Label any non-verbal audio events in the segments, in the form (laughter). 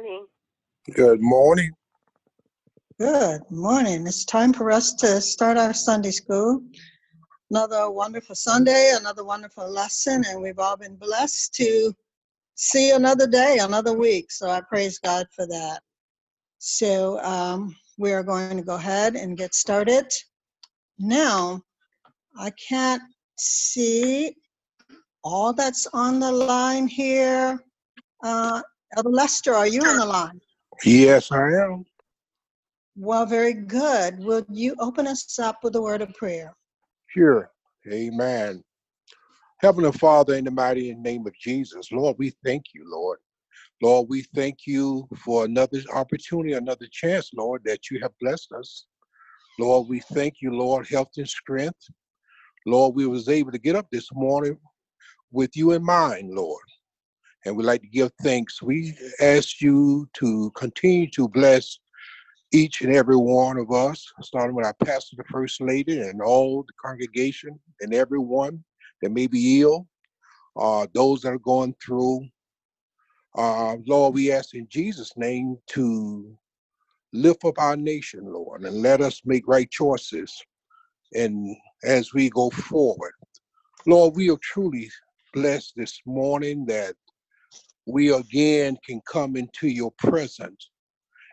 morning. Good morning. Good morning. It's time for us to start our Sunday school. Another wonderful Sunday, another wonderful lesson, and we've all been blessed to see another day, another week. So I praise God for that. So um, we are going to go ahead and get started. Now, I can't see all that's on the line here. Uh, Elder Lester, are you on the line? Yes, I am. Well, very good. Will you open us up with a word of prayer? Sure. Amen. Heavenly Father, in the mighty name of Jesus, Lord, we thank you, Lord. Lord, we thank you for another opportunity, another chance, Lord, that you have blessed us. Lord, we thank you, Lord, health and strength. Lord, we was able to get up this morning with you in mind, Lord. And we'd like to give thanks. We ask you to continue to bless each and every one of us, starting with our pastor, the first lady, and all the congregation, and everyone that may be ill, uh, those that are going through. Uh, Lord, we ask in Jesus' name to lift up our nation, Lord, and let us make right choices. And as we go forward, Lord, we are truly blessed this morning that we again can come into your presence.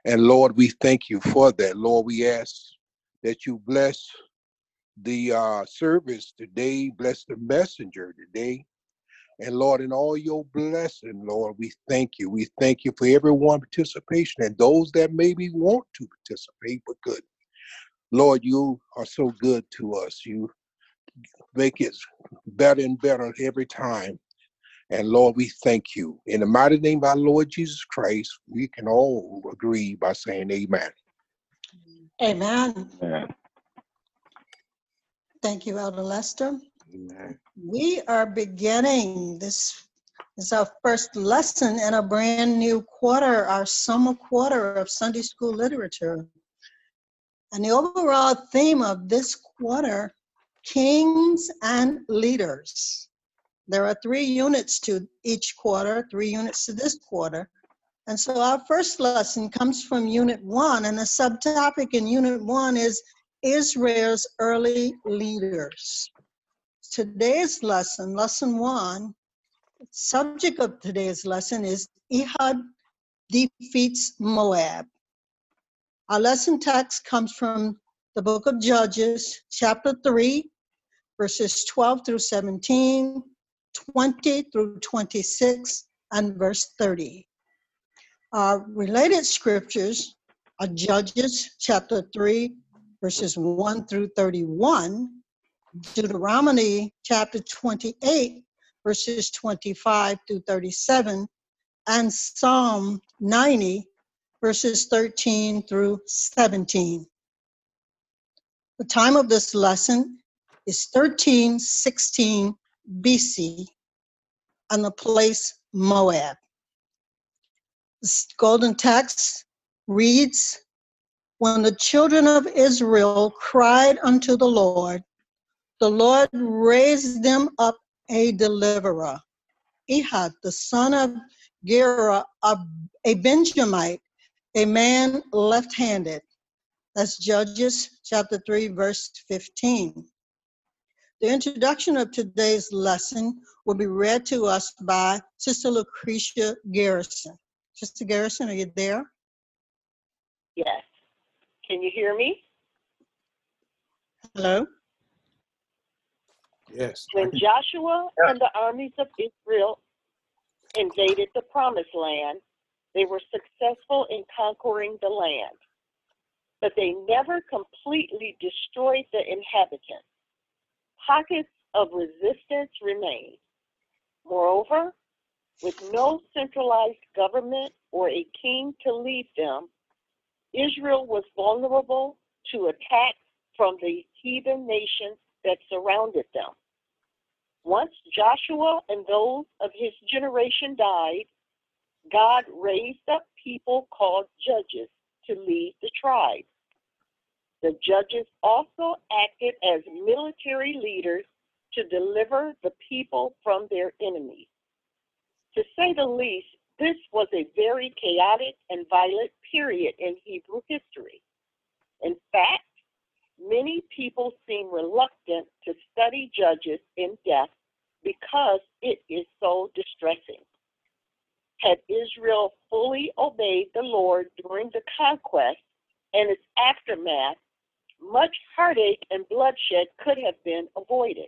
And Lord, we thank you for that. Lord, we ask that you bless the uh, service today, bless the messenger today. And Lord, in all your blessing, Lord, we thank you. We thank you for everyone participation and those that maybe want to participate, but good. Lord, you are so good to us. You make it better and better every time. And Lord, we thank you. In the mighty name of our Lord Jesus Christ, we can all agree by saying amen. Amen. Amen. Thank you, Elder Lester. Amen. We are beginning this is our first lesson in a brand new quarter, our summer quarter of Sunday school literature. And the overall theme of this quarter, kings and leaders. There are three units to each quarter, three units to this quarter. And so our first lesson comes from Unit 1, and the subtopic in Unit 1 is Israel's early leaders. Today's lesson, Lesson 1, subject of today's lesson is Ehud defeats Moab. Our lesson text comes from the book of Judges, chapter 3, verses 12 through 17, 20 through 26, and verse 30. Our related scriptures are Judges chapter 3, verses 1 through 31, Deuteronomy chapter 28, verses 25 through 37, and Psalm 90, verses 13 through 17. The time of this lesson is 1316 BC, and the place Moab. This golden text reads When the children of Israel cried unto the Lord, the Lord raised them up a deliverer, Ehud, the son of Gera, a Benjamite, a man left handed. That's Judges chapter 3, verse 15. The introduction of today's lesson will be read to us by Sister Lucretia Garrison. Sister Garrison, are you there? Yes. Can you hear me? Hello? Yes. When Joshua and the armies of Israel invaded the promised land, they were successful in conquering the land. But they never completely destroyed the inhabitants. Pockets of resistance remained. Moreover, with no centralized government or a king to lead them, Israel was vulnerable to attacks from the heathen nations that surrounded them. Once Joshua and those of his generation died, God raised up people called judges to lead the tribes. The judges also acted as military leaders to deliver the people from their enemies. To say the least, This was a very chaotic and violent period in Hebrew history. In fact, many people seem reluctant to study Judges in depth because it is so distressing. Had Israel fully obeyed the Lord during the conquest and its aftermath, much heartache and bloodshed could have been avoided.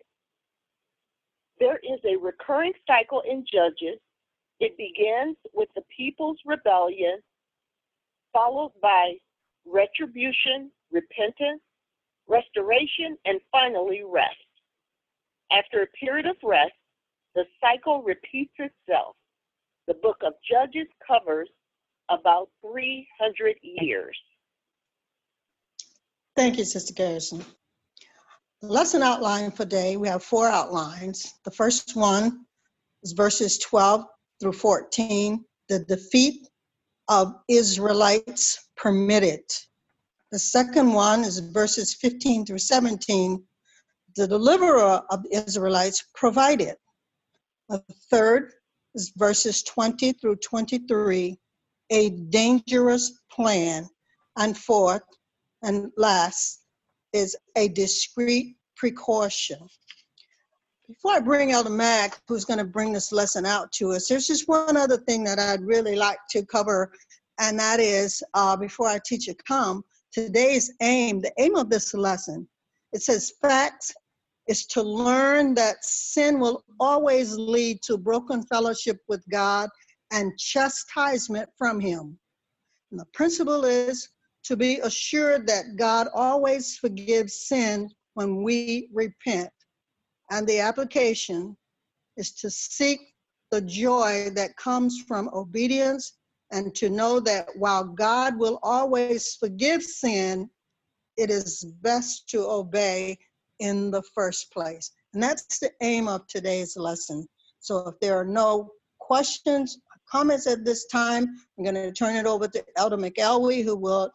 There is a recurring cycle in Judges. It begins with the people's rebellion, followed by retribution, repentance, restoration, and finally rest. After a period of rest, the cycle repeats itself. The book of Judges covers about 300 years. Thank you, Sister Garrison. The lesson outline for today, we have four outlines. The first one is verses 12 through 14, the defeat of Israelites permitted. The second one is verses 15 through 17, the deliverer of the Israelites provided. The third is verses 20 through 23, a dangerous plan. And fourth, and last is a discreet precaution. Before I bring Elder Mack, who's going to bring this lesson out to us, there's just one other thing that I'd really like to cover, and that is uh, before I teach it come, today's aim, the aim of this lesson, it says facts is to learn that sin will always lead to broken fellowship with God and chastisement from Him. And the principle is to be assured that God always forgives sin when we repent. And the application is to seek the joy that comes from obedience and to know that while God will always forgive sin, it is best to obey in the first place. And that's the aim of today's lesson. So if there are no questions, or comments at this time, I'm going to turn it over to Elder McElwee, who will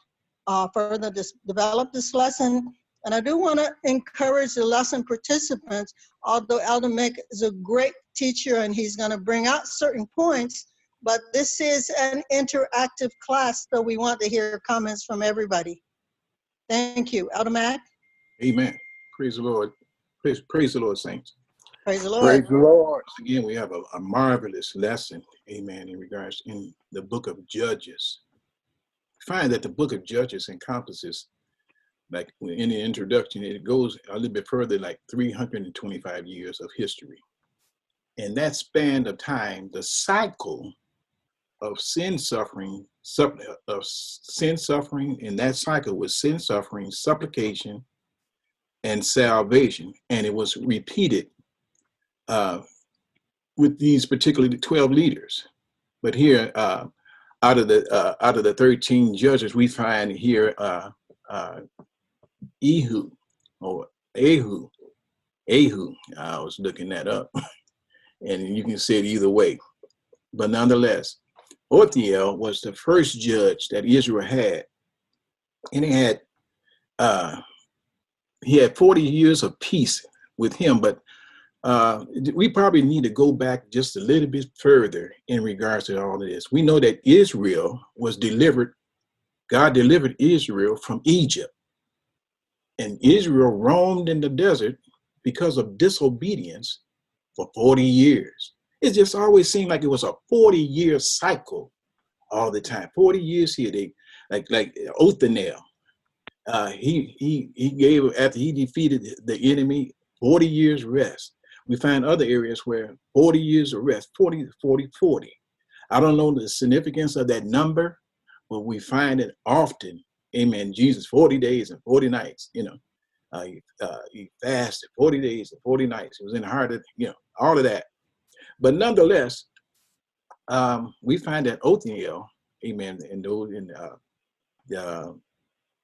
uh, further develop this lesson. And I do want to encourage the lesson participants, although Elder Mick is a great teacher and he's going to bring out certain points, but this is an interactive class, so we want to hear comments from everybody. Thank you. Elder Mack? Amen. Praise the Lord. Praise, praise the Lord, saints. Praise the Lord. Praise the Lord. Again, we have a, a marvelous lesson, amen, in regards in the book of Judges. Find that the book of Judges encompasses, like in the introduction, it goes a little bit further, like 325 years of history. In that span of time, the cycle of sin suffering, of sin suffering, in that cycle was sin suffering, supplication, and salvation, and it was repeated uh, with these particularly 12 leaders. But here, uh, out of the uh, out of the 13 judges, we find here uh, uh, Ehud or Ehud. Ehud. I was looking that up, (laughs) and you can say it either way. But nonetheless, Othniel was the first judge that Israel had, and he had uh, he had 40 years of peace with him, but uh, we probably need to go back just a little bit further in regards to all of this. We know that Israel was delivered, God delivered Israel from Egypt. And Israel roamed in the desert because of disobedience for 40 years. It just always seemed like it was a 40 year cycle all the time. 40 years here, they like like Othniel. Uh, he he he gave after he defeated the enemy 40 years rest we find other areas where 40 years of rest, 40, 40, 40. I don't know the significance of that number, but we find it often. Amen. Jesus, 40 days and 40 nights, you know. Uh, he, uh, he fasted 40 days and 40 nights. It was in the heart of, you know, all of that. But nonetheless, um, we find that Othniel, amen, in those in uh, the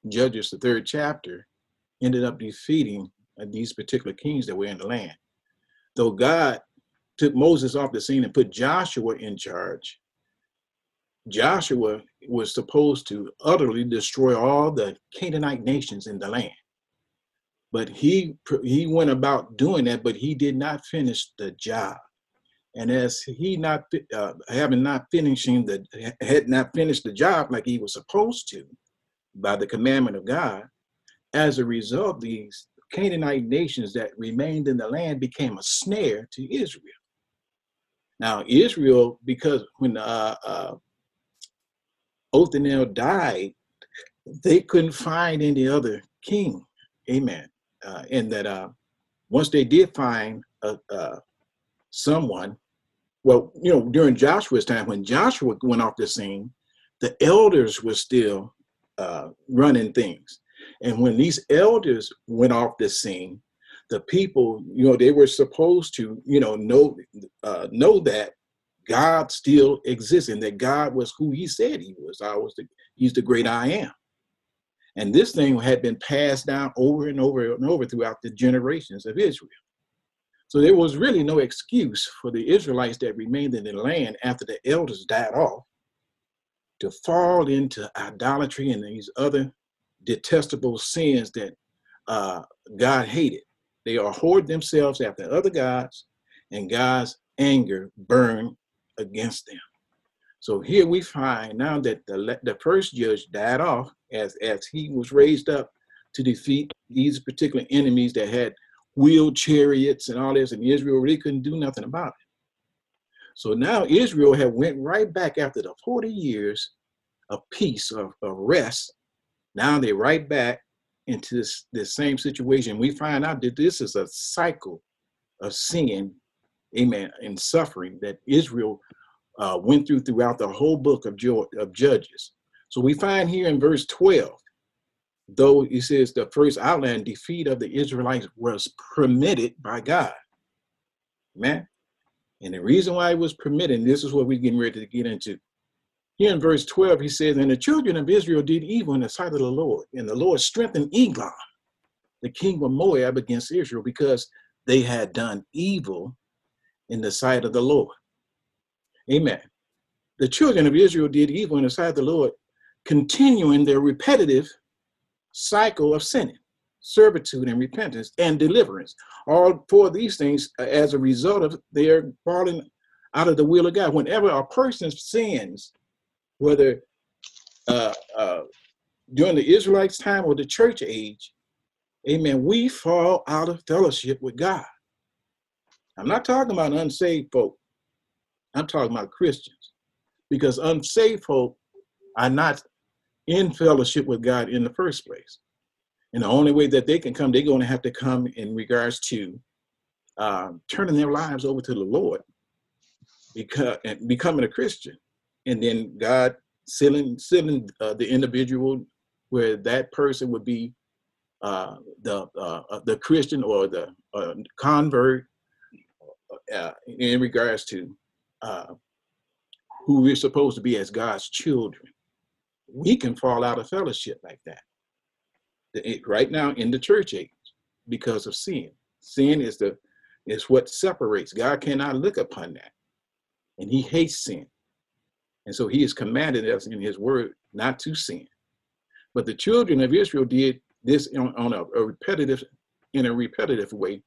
Judges, the third chapter, ended up defeating uh, these particular kings that were in the land. Though God took Moses off the scene and put Joshua in charge, Joshua was supposed to utterly destroy all the Canaanite nations in the land. But he he went about doing that, but he did not finish the job. And as he not uh, having not finishing the had not finished the job like he was supposed to by the commandment of God, as a result, these Canaanite nations that remained in the land became a snare to Israel. Now, Israel, because when uh, uh, Othniel died, they couldn't find any other king. Amen. Uh, and that uh, once they did find uh, uh, someone, well, you know, during Joshua's time, when Joshua went off the scene, the elders were still uh, running things. And when these elders went off the scene, the people, you know, they were supposed to, you know, know uh, know that God still exists and that God was who He said He was. I was the, He's the great I am. And this thing had been passed down over and over and over throughout the generations of Israel. So there was really no excuse for the Israelites that remained in the land after the elders died off to fall into idolatry and these other detestable sins that uh, God hated. They abhorred themselves after other gods, and God's anger burned against them. So here we find now that the, the first judge died off as, as he was raised up to defeat these particular enemies that had wheeled chariots and all this, and Israel really couldn't do nothing about it. So now Israel had went right back after the 40 years of peace, of, of rest. Now they're right back into this, this same situation. We find out that this is a cycle of sin, amen, and suffering that Israel uh, went through throughout the whole book of, Jo- of Judges. So we find here in verse 12, though he says the first outland defeat of the Israelites was permitted by God. Man. And the reason why it was permitted, and this is what we're getting ready to get into. Here in verse 12, he says, And the children of Israel did evil in the sight of the Lord, and the Lord strengthened Eglon, the king of Moab, against Israel, because they had done evil in the sight of the Lord. Amen. The children of Israel did evil in the sight of the Lord, continuing their repetitive cycle of sinning, servitude, and repentance and deliverance. All four of these things as a result of their falling out of the will of God. Whenever a person sins, whether uh, uh, during the Israelites' time or the church age, amen, we fall out of fellowship with God. I'm not talking about unsaved folk. I'm talking about Christians. Because unsaved folk are not in fellowship with God in the first place. And the only way that they can come, they're going to have to come in regards to uh, turning their lives over to the Lord, because and becoming a Christian, and then God sealing sealing uh, the individual where that person would be uh, the uh, the Christian or the uh, convert uh, in regards to uh, who we're supposed to be as God's children. We can fall out of fellowship like that right now in the church age because of sin. Sin is the is what separates. God cannot look upon that, and He hates sin, and so He has commanded us in His Word not to sin. But the children of Israel did this on, on a, a repetitive, in a repetitive way.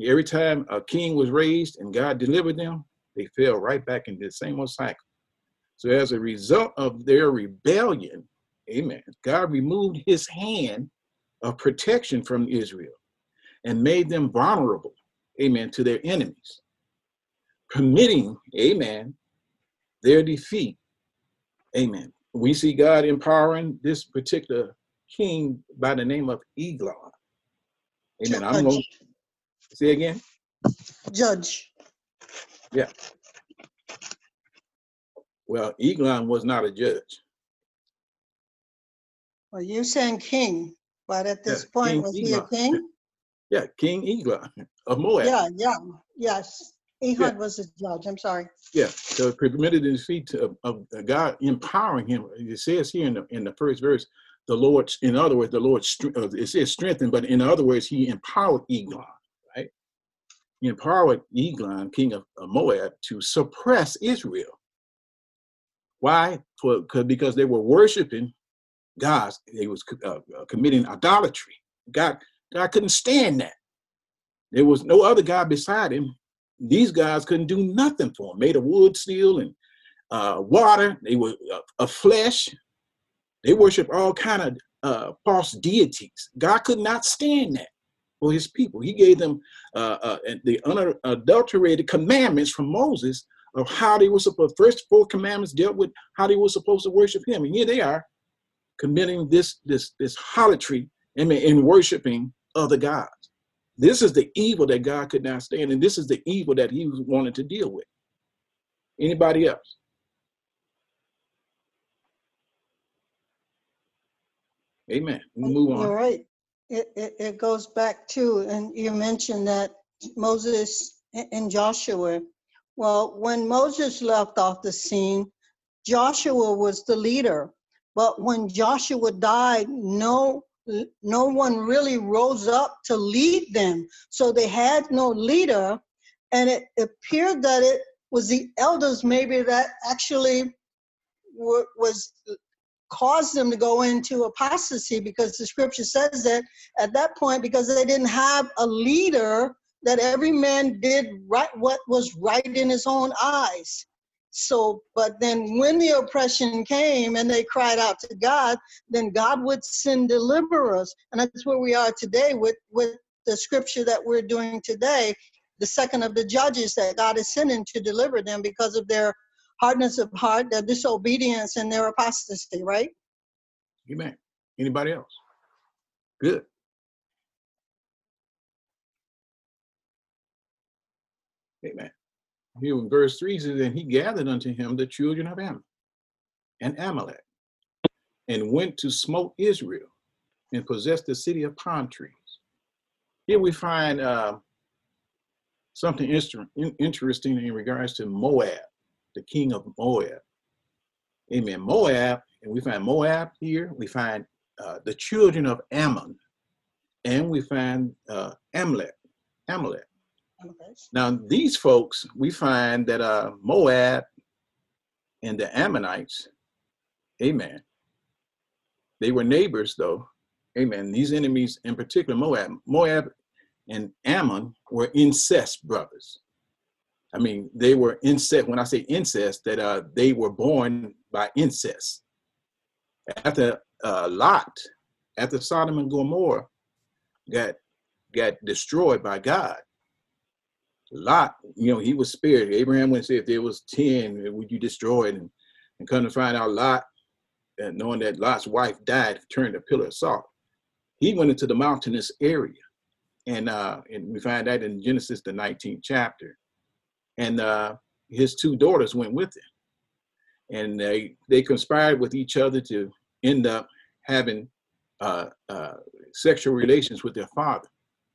Every time a king was raised and God delivered them, they fell right back into the same old cycle. So as a result of their rebellion, Amen. God removed His hand of protection from Israel and made them vulnerable, amen, to their enemies, permitting, amen, their defeat, amen. We see God empowering this particular king by the name of Eglon. Amen. I'm going to say again. Judge. Yeah. Well, Eglon was not a judge. Well, you're saying king, but at this Yeah, point, King was he a king? Yeah, King Eglon of Moab. Yeah, yeah, yes. Ehud was a judge, I'm sorry. Yeah, so it permitted the defeat of, of God empowering him. It says here in the, in the first verse, the Lord, in other words, the Lord, uh, it says strengthened, but in other words, he empowered Eglon, right? He empowered Eglon, king of, Moab, to suppress Israel. Why? For, 'cause- because they were worshiping gods. They was uh, uh, committing idolatry. God, God couldn't stand that. There was no other God beside him these guys couldn't do nothing for them. Made of wood, steel, and uh, water. They were uh, of flesh. They worship all kind of uh, false deities. God could not stand that for His people. He gave them uh, uh, the unadulterated commandments from Moses of how they were supposed. First four commandments dealt with how they were supposed to worship Him, and here they are committing this this this harlotry and in worshiping other gods. This is the evil that God could not stand, and this is the evil that He wanting to deal with. Anybody else? Amen. We move on. You're. It, it, it goes back to, and you mentioned that Moses and Joshua. Well, when Moses left off the scene, Joshua was the leader. But when Joshua died, no no one really rose up to lead them. So they had no leader. And it appeared that it was the elders maybe that actually were, was caused them to go into apostasy because the scripture says that at that point because they didn't have a leader that every man did right what was right in his own eyes so, but then when the oppression came and they cried out to God, then God would send deliverers. And that's where we are today with, with the scripture that we're doing today, the second of the judges that God is sending to deliver them because of their hardness of heart, their disobedience, and their apostasy, right? Amen. Anybody else? Good. Amen. Here in verse 3 says, And he gathered unto him the children of Ammon and Amalek, and went to smote Israel and possessed the city of palm trees. Here we find uh, something interesting in regards to Moab, the king of Moab. Amen. Moab, and we find Moab here, we find uh, the children of Ammon, and we find uh, Amalek. Amalek. Now, these folks, we find that uh, Moab and the Ammonites, amen, they were neighbors though, amen. These enemies, in particular Moab, Moab and Ammon were incest brothers. I mean, they were incest, when I say incest, that uh, they were born by incest. After uh, Lot, after Sodom and Gomorrah got, got destroyed by God, Lot, you know, he was spared. Abraham went and said, if there was 10, would you destroy it? And, and come to find out Lot, and knowing that Lot's wife died, turned a pillar of salt. He went into the mountainous area. And uh, and we find that in Genesis, the 19th chapter. And uh, his two daughters went with him. And they, they conspired with each other to end up having uh, uh, sexual relations with their father.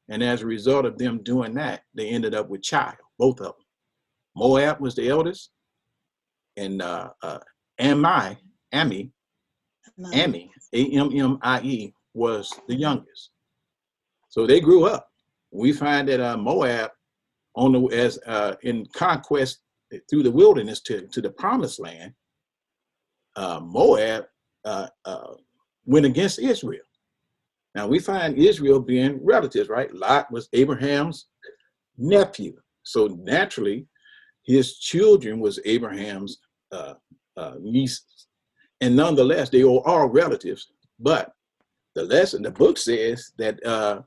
And as a result of them doing that, they ended up with child, both of them. Moab was the eldest, and uh, uh, Ami, Ami, Ami, A-M-M-I-E, was the youngest. So they grew up. We find that uh, Moab, on the as uh, in conquest through the wilderness to, to the promised land, uh, Moab uh, uh, went against Israel. Now we find Israel being relatives, right? Lot was Abraham's nephew. So naturally, his children was Abraham's uh, uh, nieces. And nonetheless, they were all relatives. But the lesson, the book says that uh,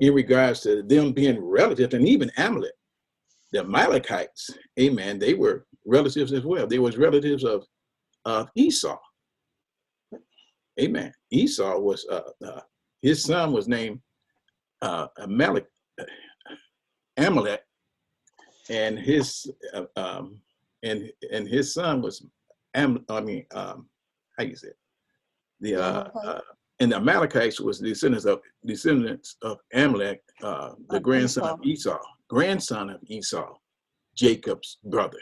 in regards to them being relatives, and even Amalek, the Amalekites, amen, they were relatives as well. They was relatives of, of Esau. Amen. Esau was uh, uh, his son was named uh, Amalek, Amalek, and his uh, um, and and his son was Am. I mean, um, how you say it? The uh, uh, and the Amalekites was descendants of descendants of Amalek, uh, the grandson Esau. of Esau, grandson of Esau, Jacob's brother.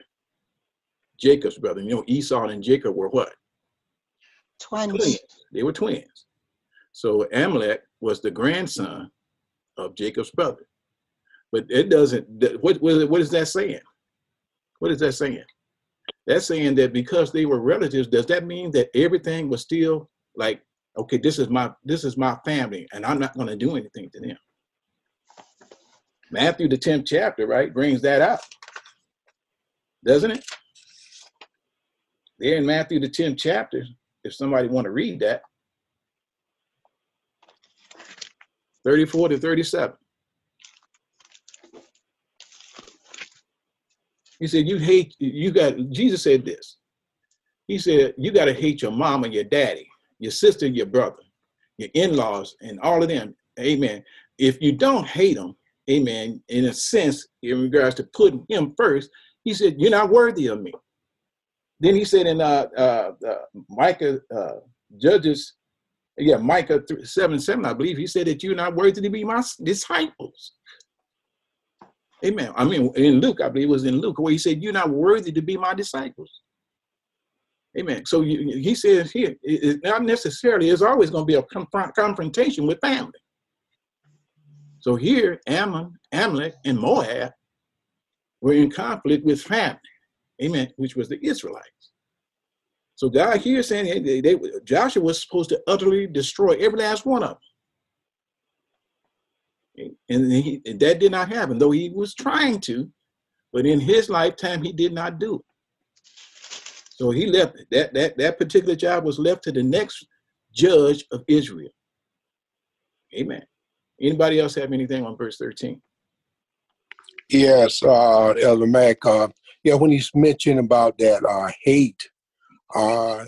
Jacob's brother. You know, Esau and Jacob were what? Twins. twins. They were twins. So Amalek was the grandson of Jacob's brother. But it doesn't, what, what is that saying? What is that saying? That's saying that because they were relatives, does that mean that everything was still like, okay, this is my this is my family, and I'm not going to do anything to them? Matthew, the 10th chapter, right, brings that out. Doesn't it? There in Matthew, the 10th chapter, if somebody want to read that, 34 to 37. He said, You hate, you got, Jesus said this. He said, You got to hate your mom and your daddy, your sister, your brother, your in laws, and all of them. Amen. If you don't hate them, amen, in a sense, in regards to putting him first, he said, You're not worthy of me. Then he said in uh, uh, uh, Micah, uh, Judges, yeah, Micah 7 7, I believe, he said that you're not worthy to be my disciples. Amen. I mean, in Luke, I believe it was in Luke, where he said, You're not worthy to be my disciples. Amen. So you, he says here, not necessarily, it's always going to be a confront, confrontation with family. So here, Ammon, Amalek, and Moab were in conflict with family. Amen. Which was the Israelites. So God here saying they, they, Joshua was supposed to utterly destroy every last one of them. And, he, and that did not happen, though he was trying to, but in his lifetime, he did not do it. So he left that that that particular job was left to the next judge of Israel. Amen. Anybody else have anything on verse 13? Yes, uh, Elder Mac. Uh, yeah, when he's mentioning about that uh, hate, uh,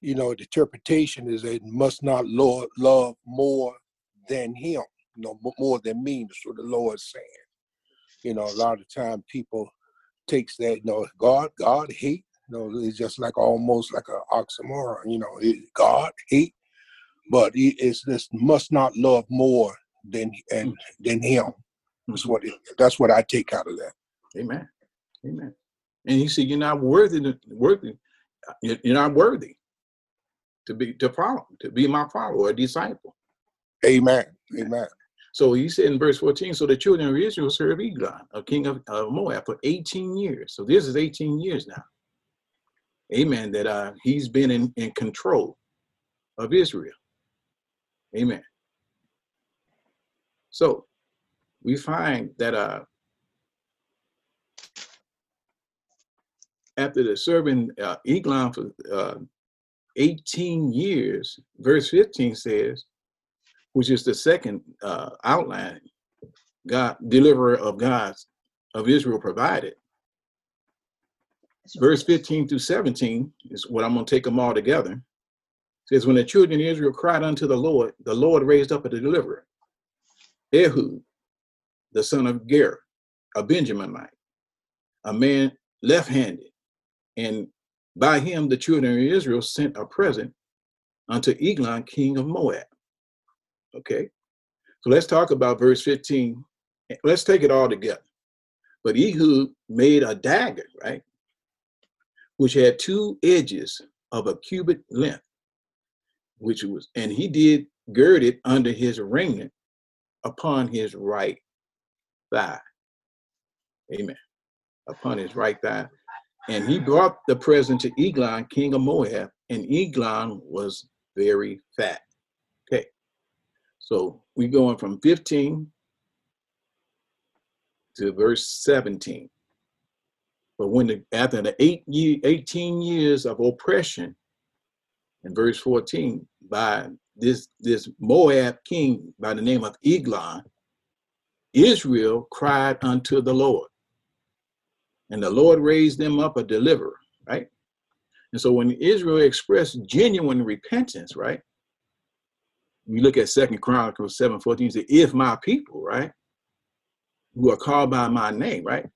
you know, the interpretation is that must not love, love more than him, you know, more than me. That's what the Lord's saying. You know, a lot of time people takes that, you know, God, God hate, you know, it's just like almost like an oxymoron, you know, it, God hate, but it's this must not love more than and than him. That's what it, that's what I take out of that. Amen. Amen. And he said, "You're not worthy to worthy. You're not worthy to be to follow to be my follower, a disciple." Amen. Amen. So he said in verse 14, so the children of Israel served Eglon, a king of uh, Moab, for 18 years. So this is 18 years now. Amen. That uh, he's been in, in control of Israel. Amen. So we find that uh, after the serving uh, Eglon for uh, 18 years, verse 15 says, which is the second uh, outline, God, deliverer of God's of Israel provided. Verse 15 through 17 is what I'm going to take them all together. It says, When the children of Israel cried unto the Lord, the Lord raised up a deliverer, Ehud, the son of Ger, a Benjaminite, a man left handed. And by him, the children of Israel sent a present unto Eglon, king of Moab. Okay, so let's talk about verse 15. Let's take it all together. But Ehud made a dagger, right? Which had two edges of a cubit length, which was, and he did gird it under his raiment upon his right thigh. Amen. Upon his right thigh. And he brought the present to Eglon, king of Moab, and Eglon was very fat. Okay. So we're going from 15 to verse 17. But when the, after the eight year, 18 years of oppression, in verse 14, by this, this Moab king by the name of Eglon, Israel cried unto the Lord. And the Lord raised them up a deliverer, right? And so when Israel expressed genuine repentance, right? We look at Second Chronicles 7 14, say, if my people, right, who are called by my name, right?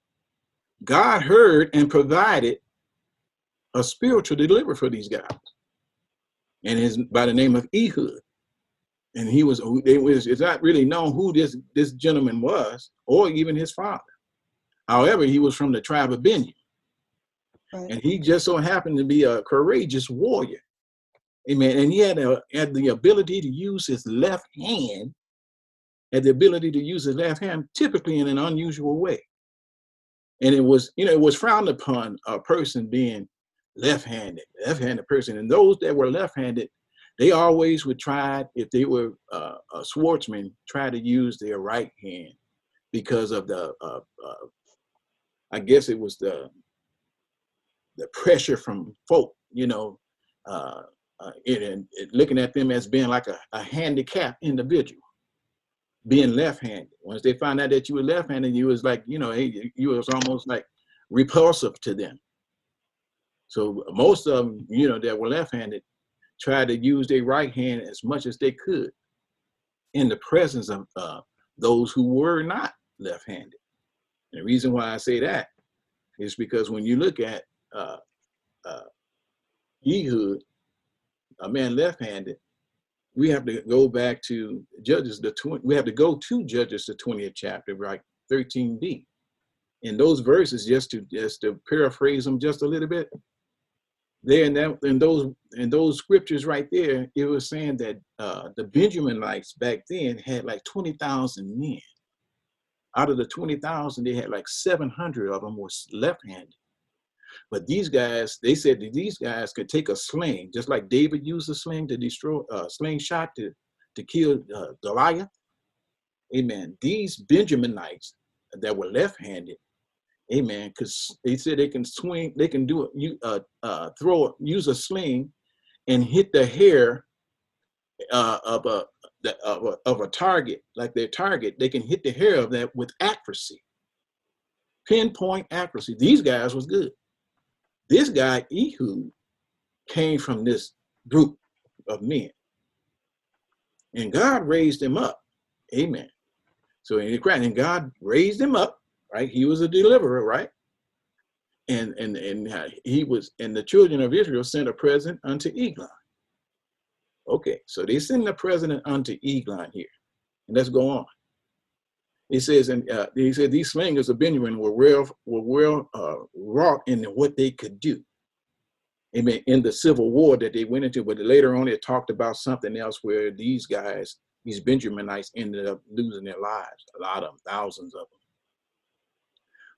God heard and provided a spiritual deliverer for these guys. And his by the name of Ehud and he was it was it's not really known who this this gentleman was or even his father however he was from the tribe of benjamin. Right. and he just so happened to be a courageous warrior. Amen. And he had a, had the ability to use his left hand had the ability to use his left hand typically in an unusual way. And it was you know it was frowned upon a person being left-handed left-handed person. And those that were left-handed they always would try, if they were uh, a swordsman, try to use their right hand because of the, uh, uh, I guess it was the the pressure from folk, you know, uh, uh, and looking at them as being like a, a handicapped individual, being left-handed. Once they found out that you were left-handed, you was like, you know, hey, you was almost like repulsive to them. So most of them, you know, that were left-handed, tried to use their right hand as much as they could in the presence of uh, those who were not left-handed. And the reason why I say that is because when you look at uh, uh, Ehud, a man left-handed, we have to go back to Judges the 20, we have to go to Judges the 20th chapter, right? 13b. In those verses, just to just to paraphrase them just a little bit, there in that in those in those scriptures right there, it was saying that uh, the Benjaminites back then had like 20,000 men. Out of the 20,000, they had like 700 of them was left-handed. But these guys, they said that these guys could take a sling, just like David used a sling to destroy, uh, slingshot to, to kill uh, Goliath. Amen. These Benjaminites that were left-handed, amen, because they said they can swing, they can do it, you uh, uh, throw, use a sling, and hit the hair uh, of a of a, of a target, like their target. They can hit the hair of that with accuracy, pinpoint accuracy. These guys was good. This guy, Ehud, came from this group of men. And God raised him up. Amen. So in Christ, and God raised him up, right? He was a deliverer, right? And and and he was, and the children of Israel sent a present unto Eglon. Okay, so they send the president unto Eglon here. And let's go on. He says, and uh, he said these slingers of Benjamin were well were well uh, wrought in what they could do. Amen. In the civil war that they went into, but later on it talked about something else where these guys, these Benjaminites, ended up losing their lives. A lot of them, thousands of them.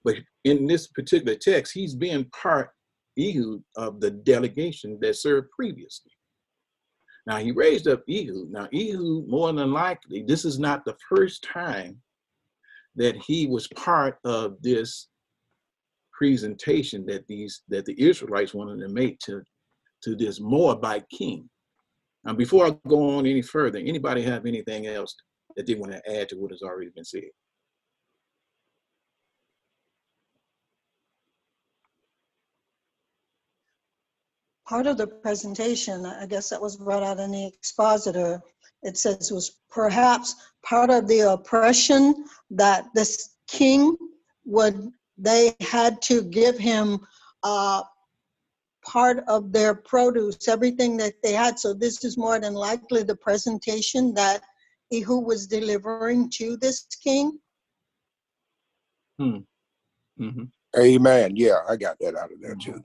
But in this particular text, he's being part Ehud of the delegation that served previously. Now he raised up Ehud. Now Ehud, more than likely, this is not the first time that he was part of this presentation that these that the Israelites wanted to make to to this Moabite king. Now, before I go on any further, anybody have anything else that they want to add to what has already been said? Part of the presentation, I guess that was brought out in the expositor, it says was perhaps part of the oppression that this king would they had to give him uh, part of their produce, everything that they had. So this is more than likely the presentation that Ehud was delivering to this king. Hmm. Mm-hmm. Amen. Yeah, I got that out of there too.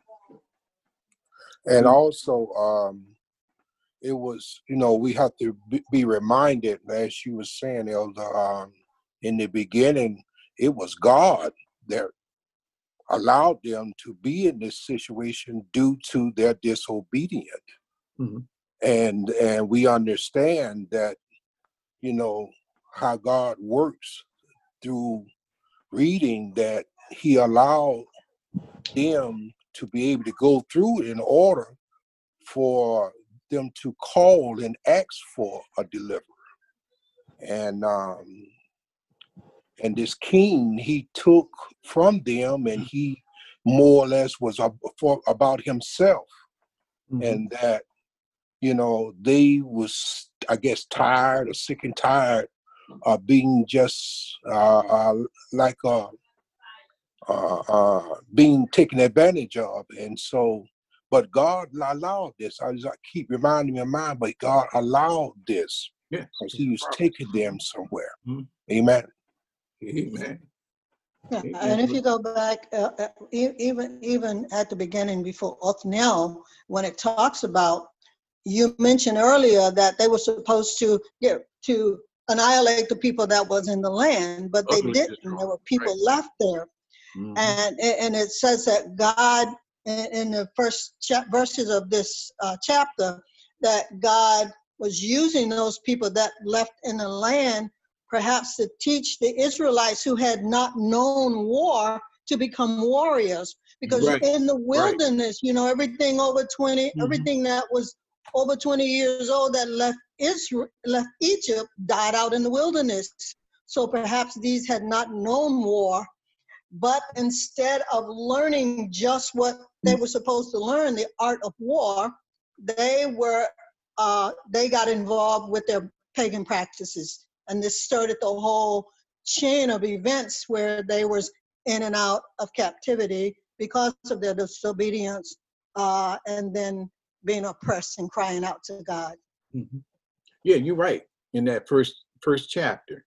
And also, um, it was, you know, we have to be reminded, as you were saying, Elder, um, in the beginning, it was God that allowed them to be in this situation due to their disobedience. Mm-hmm. And and we understand that, you know, how God works through reading that he allowed them to be able to go through in order for them to call and ask for a deliverer. And um, and this king he took from them, and he more or less was for, about himself, mm-hmm. and that you know they was I guess tired or sick and tired of being just uh, uh, like a uh, uh, being taken advantage of, and so but God allowed this. I, just, I keep reminding my mind, but God allowed this yeah. because He was taking them somewhere. Mm-hmm. Amen. Amen. Yeah, and if you go back, uh, uh even even at the beginning before Othniel, when it talks about, you mentioned earlier that they were supposed to get to annihilate the people that was in the land, but they didn't. There were people right. left there, mm-hmm. and and it says that God in the first cha- verses of this uh, chapter that God was using those people that left in the land perhaps to teach the Israelites who had not known war to become warriors. Because Right, in the wilderness, you know, everything over 20, Mhm. everything that was over 20 years old that left Israel, left Egypt, died out in the wilderness. So perhaps these had not known war, but instead of learning just what they were supposed to learn, the art of war, they were uh, they got involved with their pagan practices, and this started the whole chain of events where they was in and out of captivity because of their disobedience, uh, and then being oppressed and crying out to God. Mhm. Yeah, you're right. In that first first chapter,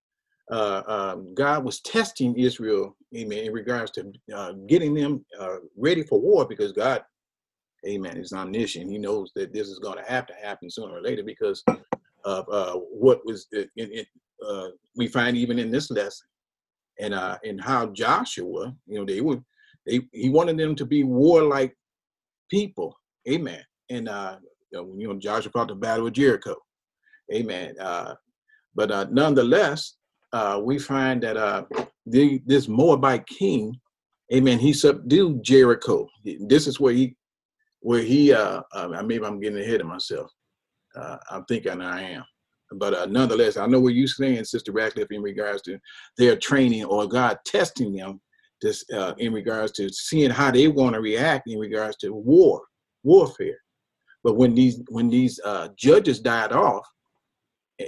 uh, um, God was testing Israel, amen, in regards to uh, getting them uh, ready for war because God, amen, is omniscient. He knows that this is going to have to happen sooner or later because of uh, what was in, in, uh, we find even in this lesson and uh, and how Joshua, you know, they were they he wanted them to be warlike people, amen. And uh, you know, Joshua fought the battle of Jericho. Amen. Uh, but uh, nonetheless, uh, we find that uh, the, this Moabite king, amen, he subdued Jericho. This is where he, where he, uh, uh, maybe I'm getting ahead of myself. Uh, I'm thinking I am. But uh, nonetheless, I know what you're saying, Sister Radcliffe, in regards to their training or God testing them this, uh, in regards to seeing how they want to react in regards to war, warfare. But when these when these uh, judges died off,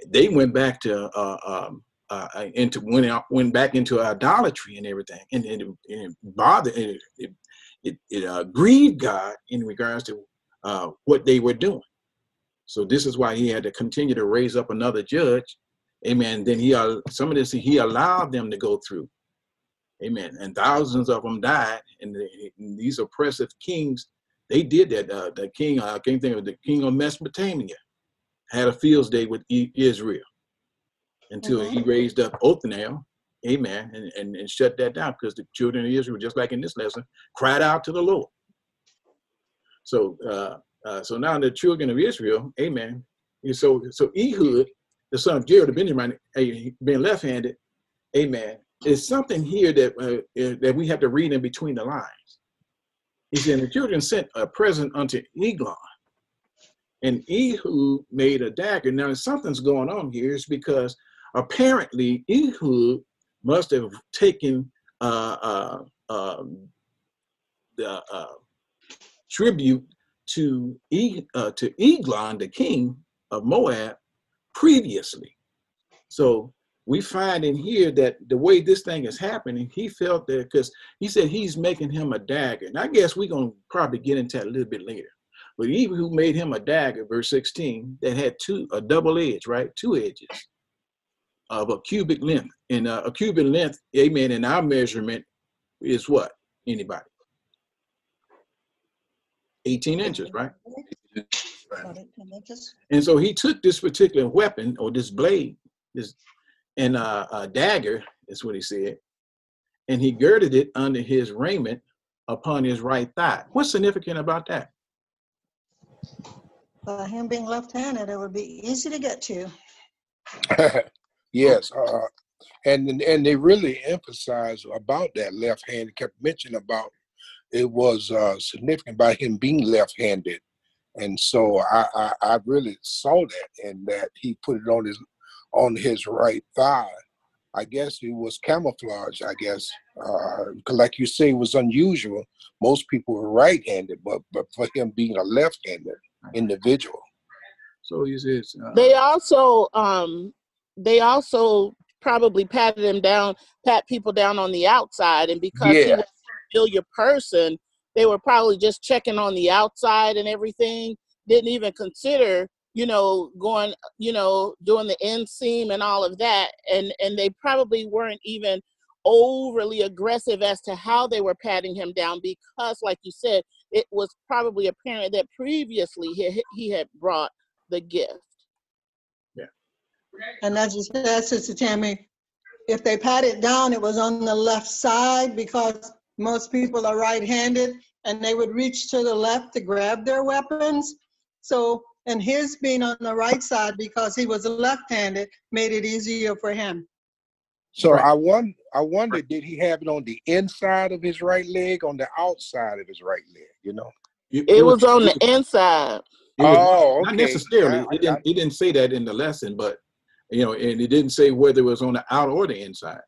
they went back to uh, um, uh, into went out went back into idolatry and everything, and, and, it, and it bothered it it, it, uh, grieved God in regards to uh, what they were doing. So this is why he had to continue to raise up another judge, amen. Then he uh, some of this he allowed them to go through, amen. And thousands of them died, and, the, and these oppressive kings they did that. Uh, the king, I can't think of the king of Mesopotamia, had a fields day with Israel until he raised up Othniel, amen, and, and, and shut that down because the children of Israel, just like in this lesson, cried out to the Lord. So, uh, uh, so now the children of Israel, amen. And so, so Ehud, the son of Jared, the Benjamin, being left-handed, amen, is something here that uh, eh, that we have to read in between the lines. He said, the children sent a present unto Eglon. And Ehud made a dagger. Now, something's going on here is because apparently Ehud must have taken uh, uh, um, the uh, tribute to, e- uh, to Eglon, the king of Moab, previously. So we find in here that the way this thing is happening, he felt that because he said he's making him a dagger. And I guess we're going to probably get into that a little bit later. But Ehud made him a dagger, verse 16, that had two, a double edge, right? Two edges of a cubit length. And uh, a cubit length, amen, in our measurement is what? Anybody? 18 inches, right? About it, and And so he took this particular weapon or this blade, this and uh, a dagger is what he said, and he girded it under his raiment upon his right thigh. What's significant about that? By him being left-handed, it would be easy to get to. (laughs) yes, uh, and and they really emphasize about that left hand. Kept mentioning about it was uh, significant by him being left-handed, and so I, I I really saw that and that he put it on his on his right thigh. I guess it was camouflage. I guess, uh, 'cause like you say, it was unusual. Most people were right-handed, but but for him being a left-handed individual. So he says, uh, They also um they also probably patted him down, pat people down on the outside, and because he Yeah. was a familiar person, they were probably just checking on the outside and everything. Didn't even consider, you know, going, you know, doing the inseam and all of that, and and they probably weren't even overly aggressive as to how they were patting him down because, like you said, it was probably apparent that previously he he had brought the gift. And as you said, Sister Tammy, if they pat it down, it was on the left side because most people are right-handed and they would reach to the left to grab their weapons. So, and his being on the right side because he was left-handed made it easier for him. So Right. I won I wonder did he have it on the inside of his right leg, on the outside of his right leg, you know? It was on the inside. it was oh, not necessarily. I- I it didn't. It didn't say that in the lesson, but you know, and it didn't say whether it was on the out or the inside.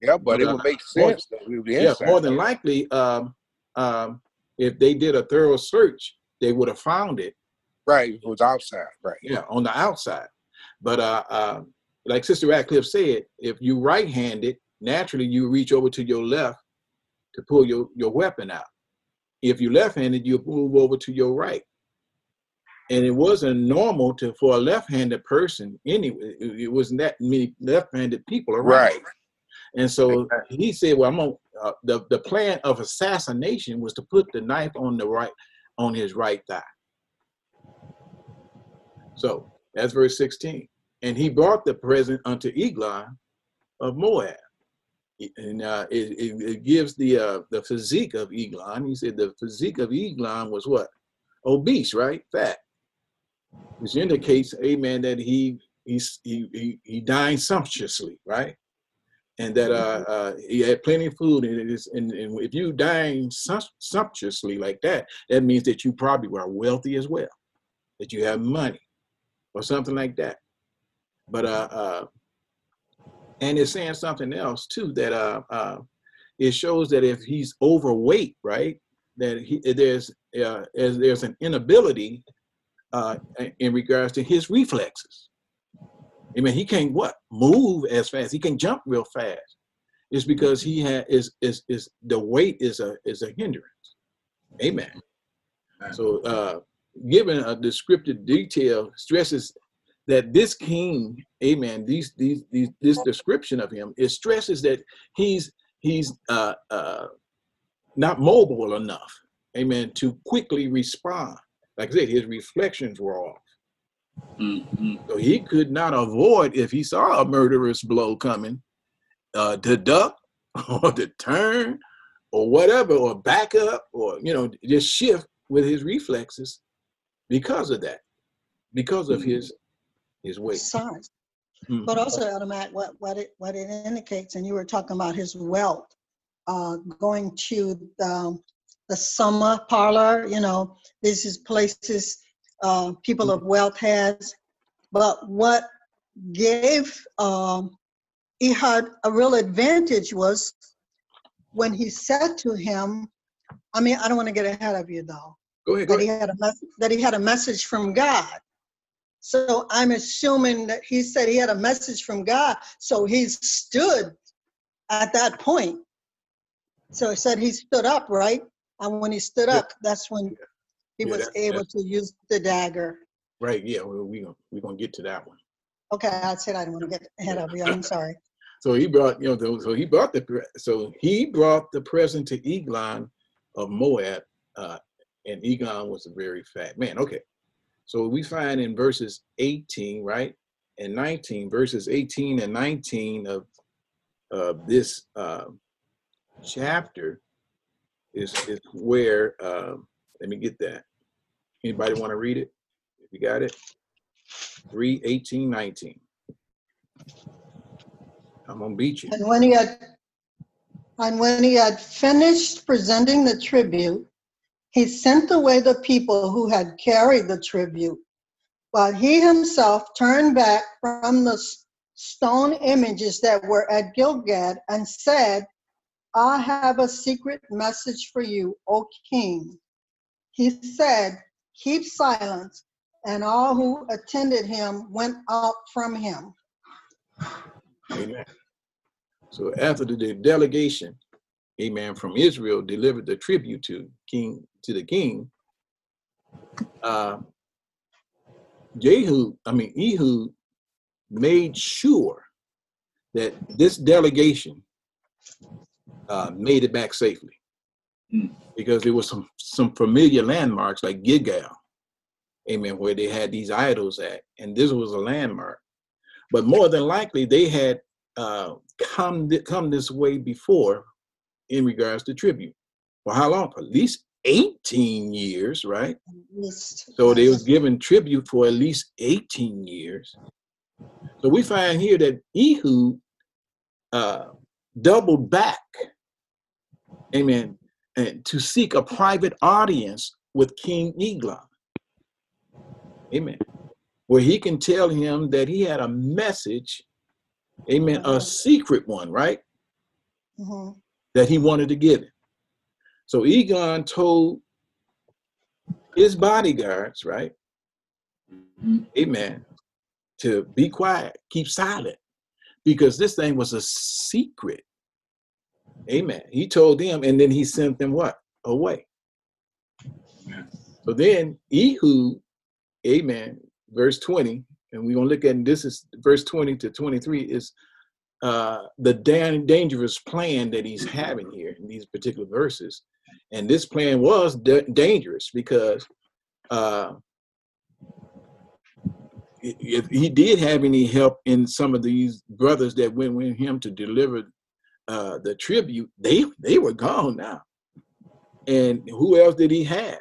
Yeah, but it Uh, would make more- sense it the Yeah, more than likely, um, um, if they did a thorough search, they would have found it. Right, it was outside, right. Yeah, on the outside. But uh, uh, like Sister Radcliffe said, if you right-handed, naturally you reach over to your left to pull your, your weapon out. If you left-handed, you move over to your right. And it wasn't normal to for a left-handed person anyway. It, it wasn't that many left-handed people around. Right. And so Exactly. he said, "Well, I'm on uh, the the plan of assassination was to put the knife on the right on his right thigh." So that's verse 16. And he brought the present unto Eglon of Moab. And uh, it, it, it gives the uh, the physique of Eglon. He said the physique of Eglon was what? Obese, right? Fat. Which indicates, amen, that he he's, he, he, he dined sumptuously, right? And that uh, uh, he had plenty of food. And, it is, and, and if you dine sumptuously like that, that means that you probably were wealthy as well, that you have money or something like that. But uh, uh, and it's saying something else too that uh, uh, it shows that if he's overweight, right, that he there's uh, as there's an inability uh, in regards to his reflexes. I mean, he can't what move as fast. He can jump real fast. It's because he had is is is the weight is a is a hindrance. Amen. So, uh, given a descriptive detail, stresses that this king, amen, these, these, these, this description of him, it stresses that he's, he's uh, uh, not mobile enough, amen, to quickly respond. Like I said, his reflections were off. Mhm. So he could not avoid, if he saw a murderous blow coming, uh, to duck (laughs) or to turn or whatever, or back up or, you know, just shift with his reflexes because of that, because of his his weight. size. Mhm. But also, Elder Matt, what, what it, what it indicates, and you were talking about his wealth, uh, going to the, the summer parlor, you know, this is places, uh, people of wealth has. But what gave, um, Ehud a real advantage was when he said to him, I mean, I don't want to get ahead of you though Go ahead, go that he had a mess- that he had a message from God. So I'm assuming that he said he had a message from God. So he stood at that point. So he said he stood up, right? And when he stood up, that's when he Yeah, was that- able to use the dagger. Right, yeah, we're we gonna we're gonna get to that one. Okay, I said I didn't want to get ahead of you. I'm sorry. (laughs) So he brought, you know, so- so he brought the so he brought the present to Eglon of Moab, uh, and Eglon was a very fat man. Okay, so we find in verses 18, right, and 19, verses 18 and 19 of uh, this uh, chapter is is where. Um, let me get that. Anybody want to read it? If you got it, 3, 18, 19. I'm gonna beat you. And when he had and when he had finished presenting the tribute, he sent away the people who had carried the tribute, while he himself turned back from the stone images that were at Gilgal and said, I have a secret message for you, O king. He said, Keep silence, and all who attended him went out from him. Amen. So after the de- delegation, amen, from Israel delivered the tribute to king to the king, uh, Jehu, I mean Ehud, made sure that this delegation uh, made it back safely, Hmm. because there was some some familiar landmarks like Gilgal, amen, where they had these idols at, and this was a landmark. But more than likely, they had uh, come th- come this way before in regards to tribute. For how long? For at least 18 years, right? Yes. So they was given tribute for at least 18 years. So we find here that Ehud uh, doubled back, amen, and to seek a private audience with King Eglon. Amen. Where he can tell him that he had a message, amen, a secret one, right? Mhm. That he wanted to give him. So Eglon told his bodyguards, right? Amen. To be quiet, keep silent, because this thing was a secret. Amen. He told them, and then he sent them what? Away. So then Ehud, amen, verse 20, and we're gonna look at this is verse 20 to 23 is uh the dan- dangerous plan that he's having here in these particular verses. And this plan was da- dangerous because uh if he did have any help in some of these brothers that went with him to deliver uh the tribute, they they were gone now. And who else did he have?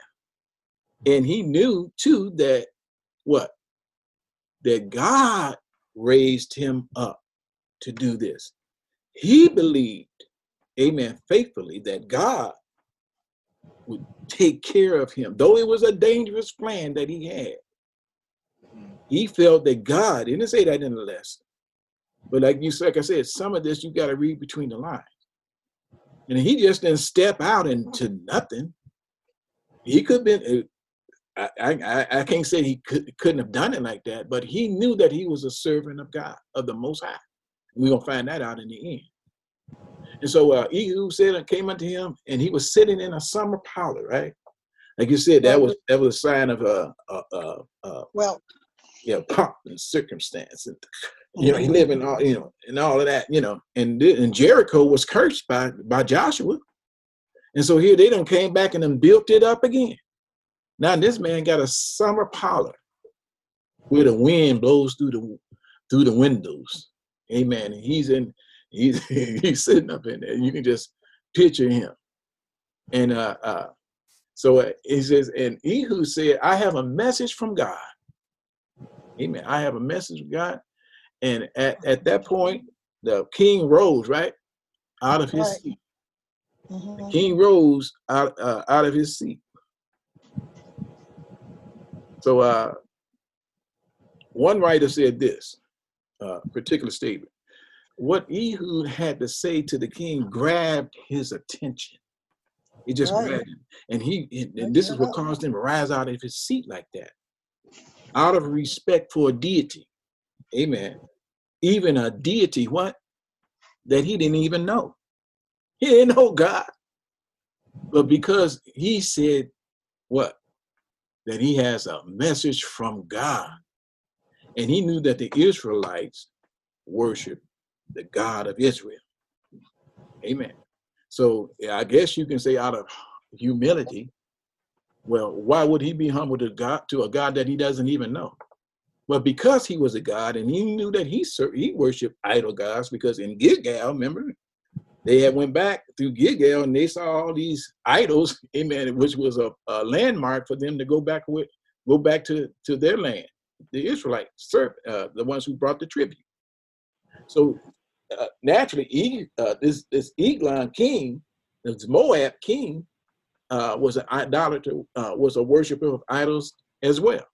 And he knew too that what? That God raised him up to do this. He believed, amen, faithfully that God would take care of him. Though it was a dangerous plan that he had, he felt that God, didn't say that in the lesson. But like you like I said, some of this you got to read between the lines. And he just didn't step out into nothing. He could have been, I, I, I- I can't say he could, couldn't have done it like that, but he knew that he was a servant of God, of the Most High. We're going to find that out in the end. And so uh, Ehud said and came unto him, and he was sitting in a summer parlor, right? Like you said, that was that was a sign of a, uh, uh, uh, Well, yeah, pomp and circumstance, and you know, he lived in all, you know, and all of that, you know, and and Jericho was cursed by by Joshua, and so here they done came back and then built it up again. Now this man got a summer parlor where the wind blows through the through the windows, amen. And he's in, he's (laughs) he's sitting up in there. You can just picture him, and uh, uh so uh, he says, and Ehud said, "I have a message from God." Amen. I have a message from God. And at, at that point, the king rose, right? Out of his Right. seat. mhm. King rose out, uh, out of his seat. So uh, one writer said this uh, particular statement. What Ehud had to say to the king grabbed his attention. It just Right. grabbed him. And he and, and this is what caused him to rise out of his seat like that. Out of respect for a deity. Amen. Even a deity, what? That he didn't even know. He didn't know God. But because he said what? That he has a message from God. And he knew that the Israelites worship the God of Israel. Amen. So I guess you can say out of humility, well, why would he be humble to God to a God that he doesn't even know? Well, because he was a God and he knew that he he worshipped idol gods because in Gilgal, remember, they had went back through Gilgal and they saw all these idols, (laughs) amen, which was a, a landmark for them to go back with, go back to, to their land, the Israelites, serve, uh, the ones who brought the tribute. So uh, naturally, uh, this this Eglon king, this Moab king, uh, was an idolater, uh, was a worshiper of idols as well.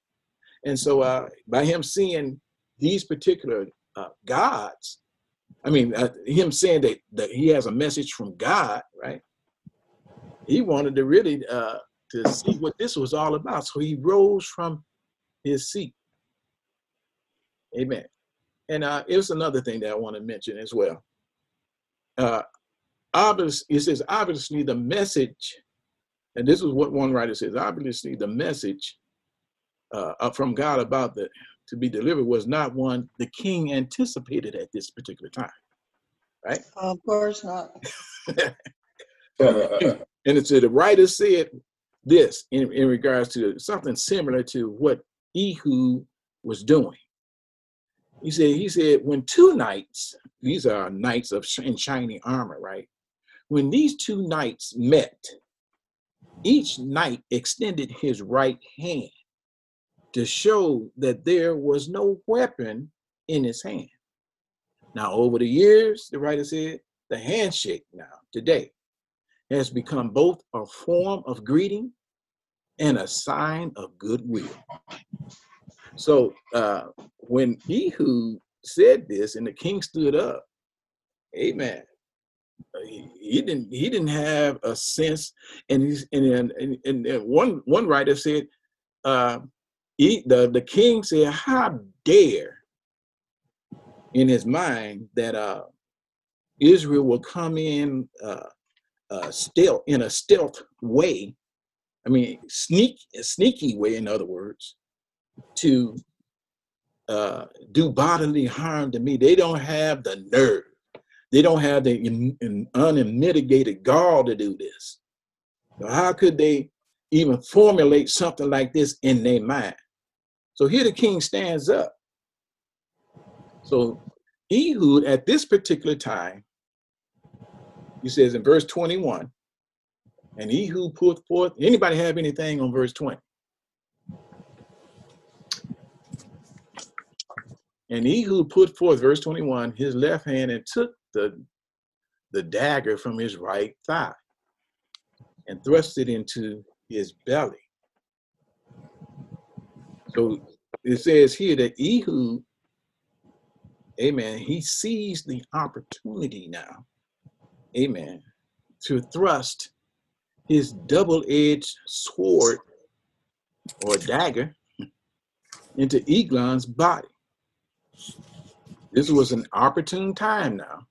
And so, uh, by him seeing these particular uh, gods, I mean, uh, him saying that that he has a message from God, right? He wanted to really uh, to see what this was all about. So he rose from his seat. Amen. And uh, it was another thing that I want to mention as well. Uh, obvious, it says obviously the message, and this is what one writer says. Obviously, the message uh, from God about the to be delivered was not one the king anticipated at this particular time, right? Of course not. (laughs) And it's the writer said this in, in regards to something similar to what Ehud was doing. He said, he said, when two knights, these are knights of in shiny armor, right? When these two knights met, each knight extended his right hand to show that there was no weapon in his hand. Now, over the years, the writer said, the handshake now, today, has become both a form of greeting and a sign of goodwill. So uh, when Ehud said this and the king stood up, amen. uh, He, he didn't he didn't have a sense and he's and, and, and, and one one writer said uh he, the the king said how dare in his mind that uh Israel will come in uh, uh in a stealth way I mean sneak a sneaky way in other words to uh, do bodily harm to me. They don't have the nerve. They don't have the in, in unmitigated gall to do this. So how could they even formulate something like this in their mind? So here the king stands up. So Ehud at this particular time, he says in verse 21, and Ehud put forth, anybody have anything on verse 20? And Ehud put forth, verse 21, his left hand and took the, the dagger from his right thigh and thrust it into his belly. So it says here that Ehud, amen, he sees the opportunity now, amen, to thrust his double edged sword or dagger into Eglon's body. This was an opportune time now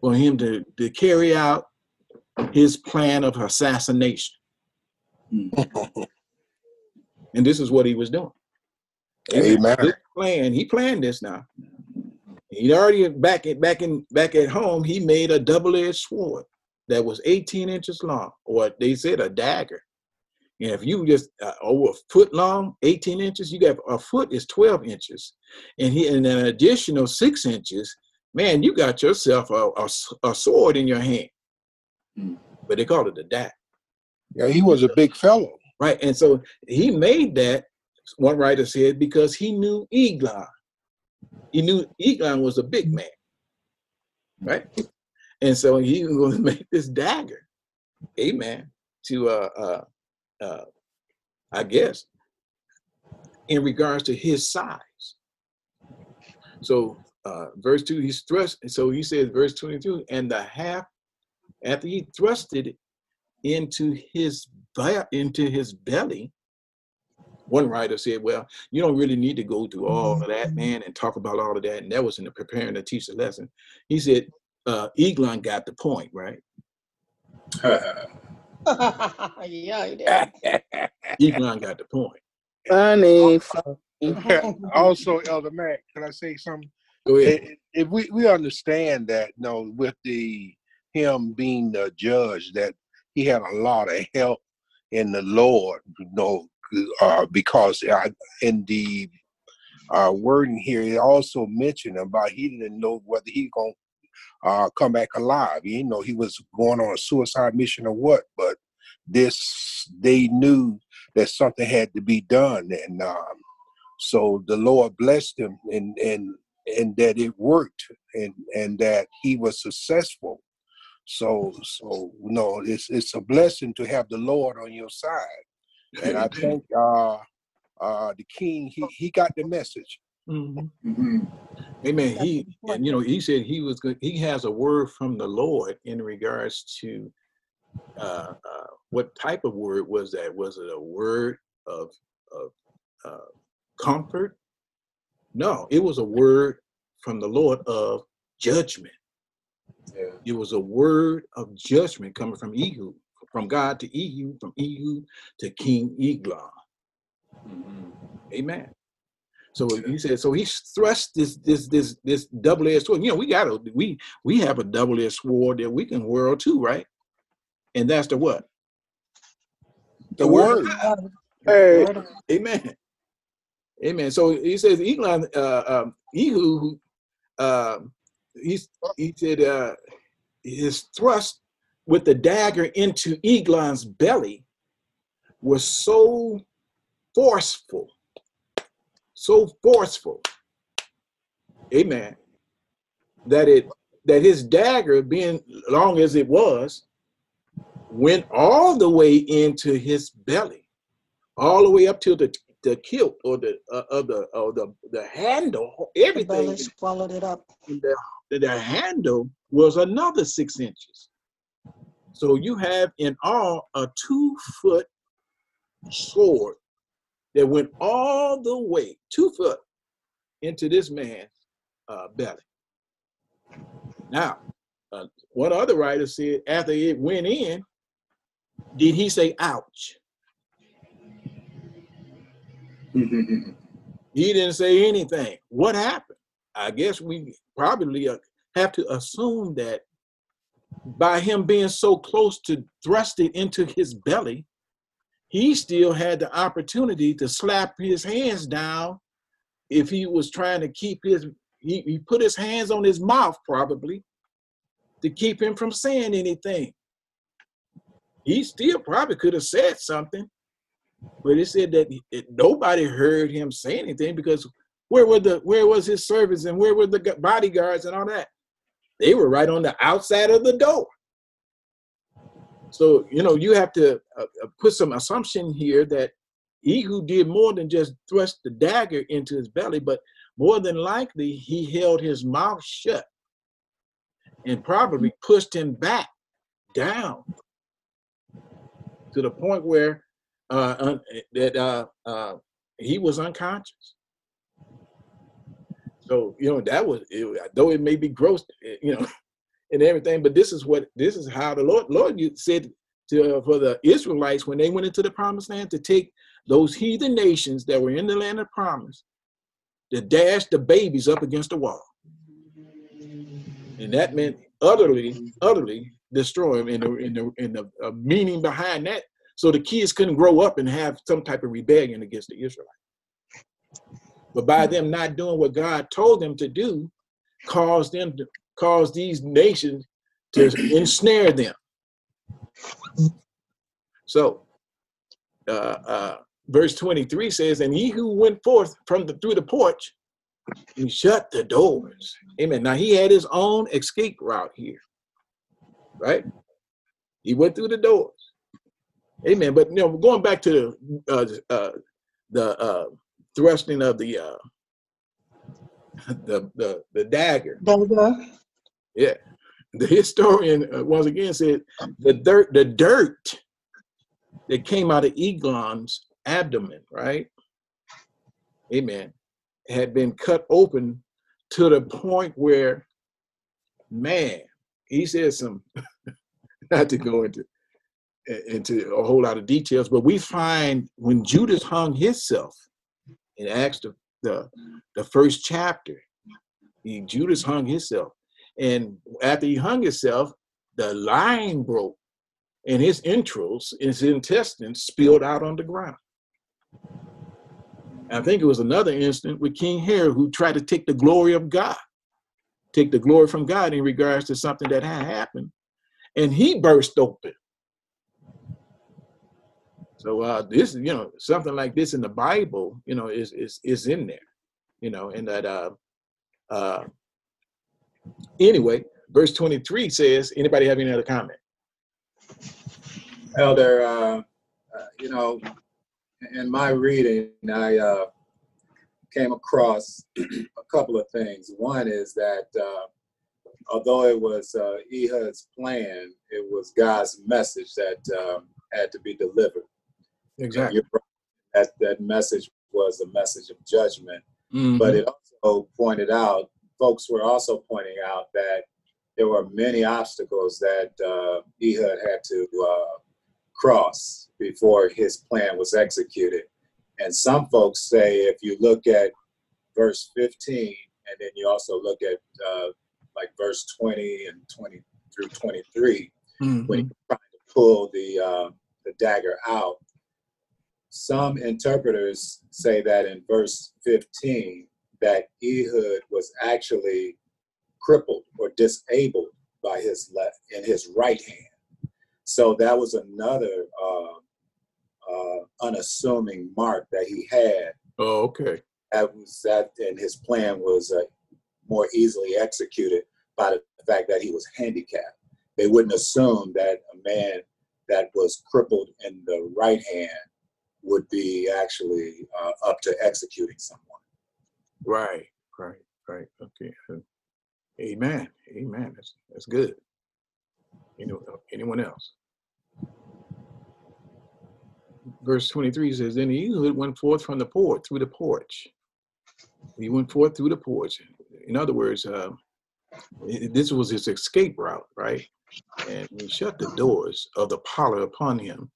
for him to, to carry out his plan of assassination. (laughs) And this is what he was doing. Amen. This plan, he planned this now. He'd already back at back in back at home, he made a double-edged sword that was 18 inches long, or they said a dagger. And if you just uh, over a foot long, 18 inches, you got a foot is 12 inches, and he and an additional six inches, man, you got yourself a a sword in your hand. Mm. But they called it a dagger. Yeah, he was a big fellow. Right. And so he made that, one writer said, because he knew Eglon. He knew Eglon was a big man. Right. And so he was going (laughs) to make this dagger. Amen. To, uh, uh, uh, I guess, in regards to his size. So, uh, verse 2, he's thrust. So he says, verse 22, and the half, after he thrusted into his be- into his belly. One writer said, "Well, you don't really need to go through all of that, man, and talk about all of that." And that was in the preparing to teach the lesson. He said, uh, "Eglon got the point, right? (laughs) yeah, he did. (laughs) Eglon got the point." Funny, (laughs) funny. also, Elder Matt, can I say something? Go ahead. If if we, we understand that, you know, with the him being the judge, that he had a lot of help in the Lord, you know, uh, because uh, in the uh, wording here, it also mentioned about he didn't know whether he gonna uh, come back alive. He know he was going on a suicide mission or what, but this they knew that something had to be done, and um, so the Lord blessed him, and and and that it worked, and and that he was successful. So so no, it's it's a blessing to have the Lord on your side, and I think uh, uh, the king he he got the message. Mhm. Mhm. Amen. He and you know he said he was good. He has a word from the Lord in regards to uh, uh, what type of word was that? Was it a word of of uh, comfort? No, it was a word from the Lord of judgment. Yeah. It was a word of judgment coming from Ehud, from God to Ehud, from Ehud to King Eglon. Mhm. Amen. So he said, so he thrust this this this this double-edged sword. You know, we got a we we have a double-edged sword that we can whirl too, right? And that's the what? The word. Hey. Amen. Amen. So he says, Eglon, uh, um, Ehud, uh, he's, he said, uh, his thrust with the dagger into Eglon's belly was so forceful, so forceful. Amen. that it that his dagger, being long as it was, went all the way into his belly, all the way up to the the hilt or the uh, of the or the the handle, The everything. belly swallowed it up. And the, the handle was another six inches. So you have in all a two foot sword that went all the way two foot into this man's uh, belly. Now, uh, one other writer said after it went in, did he say ouch? (laughs) He didn't say anything. What happened? I guess we probably uh, have to assume that by him being so close to thrust it into his belly, he still had the opportunity to slap his hands down if he was trying to keep his he, he put his hands on his mouth probably to keep him from saying anything. He still probably could have said something, but it said that it, nobody heard him say anything because where were the where was his servants and where were the bodyguards and all that? They were right on the outside of the door. So you know you have to uh, uh, put some assumption here that he who did more than just thrust the dagger into his belly, but more than likely he held his mouth shut and probably pushed him back down to the point where uh, that uh, uh, he was unconscious. So you know that was it, though it may be gross, eh, you know, (laughs) and everything. But this is what this is how the Lord Lord said to for the Israelites when they went into the Promised Land to take those heathen nations that were in the land of promise to dash the babies up against the wall, and that meant utterly, utterly destroy them. In the in the in the uh, meaning behind that, so the kids couldn't grow up and have some type of rebellion against the Israelites. But by them not doing what God told them to do, caused them to cause these nations to (clears throat) ensnare them. So, uh, uh, verse 23 says, And he who went forth from the through the porch, he shut the doors. Amen. Now he had his own escape route here, right? He went through the doors. Amen. But you know, going back to the uh, uh, the uh, thrusting of the uh, the the the dagger. Dagger. Yeah, the historian uh, once again said the dirt the dirt that came out of Eglon's abdomen, right? Amen. Had been cut open to the point where, man, he said some. (laughs) not to go into into a whole lot of details, but we find when Judas hung himself in Acts the, the, the first chapter, he, Judas hung himself. And after he hung himself, the line broke and his entrails, his intestines spilled out on the ground. I think it was another incident with King Herod who tried to take the glory of God, take the glory from God in regards to something that had happened. And he burst open. So uh, this, you know, something like this in the Bible, you know, is is is in there, you know, and that uh, uh, anyway, verse twenty three says, anybody have any other comment? Elder, uh, uh, you know, in my reading, I uh, came across (clears throat) a couple of things. One is that uh, although it was uh, Ehud's plan, it was God's message that um, had to be delivered. Exactly. Right. That that message was a message of judgment, Mhm. but it also pointed out, folks were also pointing out that there were many obstacles that uh, Ehud had to uh, cross before his plan was executed. And some folks say, if you look at verse 15, and then you also look at uh, like verse 20 and 20 through 23, when Mhm. he's trying to pull the uh, the dagger out. Some interpreters say that in verse 15 that Ehud was actually crippled or disabled by his left in his right hand. So that was another uh, uh, unassuming mark that he had. Oh, okay. That was that, and his plan was uh, more easily executed. by the fact that he was handicapped. They wouldn't assume that a man that was crippled in the right hand would be actually uh, up to executing someone. Right, right, right. Okay. uh, Amen. Amen. That's that's good. You know, anyone else? Verse 23 says, Then Ehud went forth from the port through the porch. He went forth through the porch. In other words, uh, this was his escape route, right? And he shut the doors of the parlor upon him,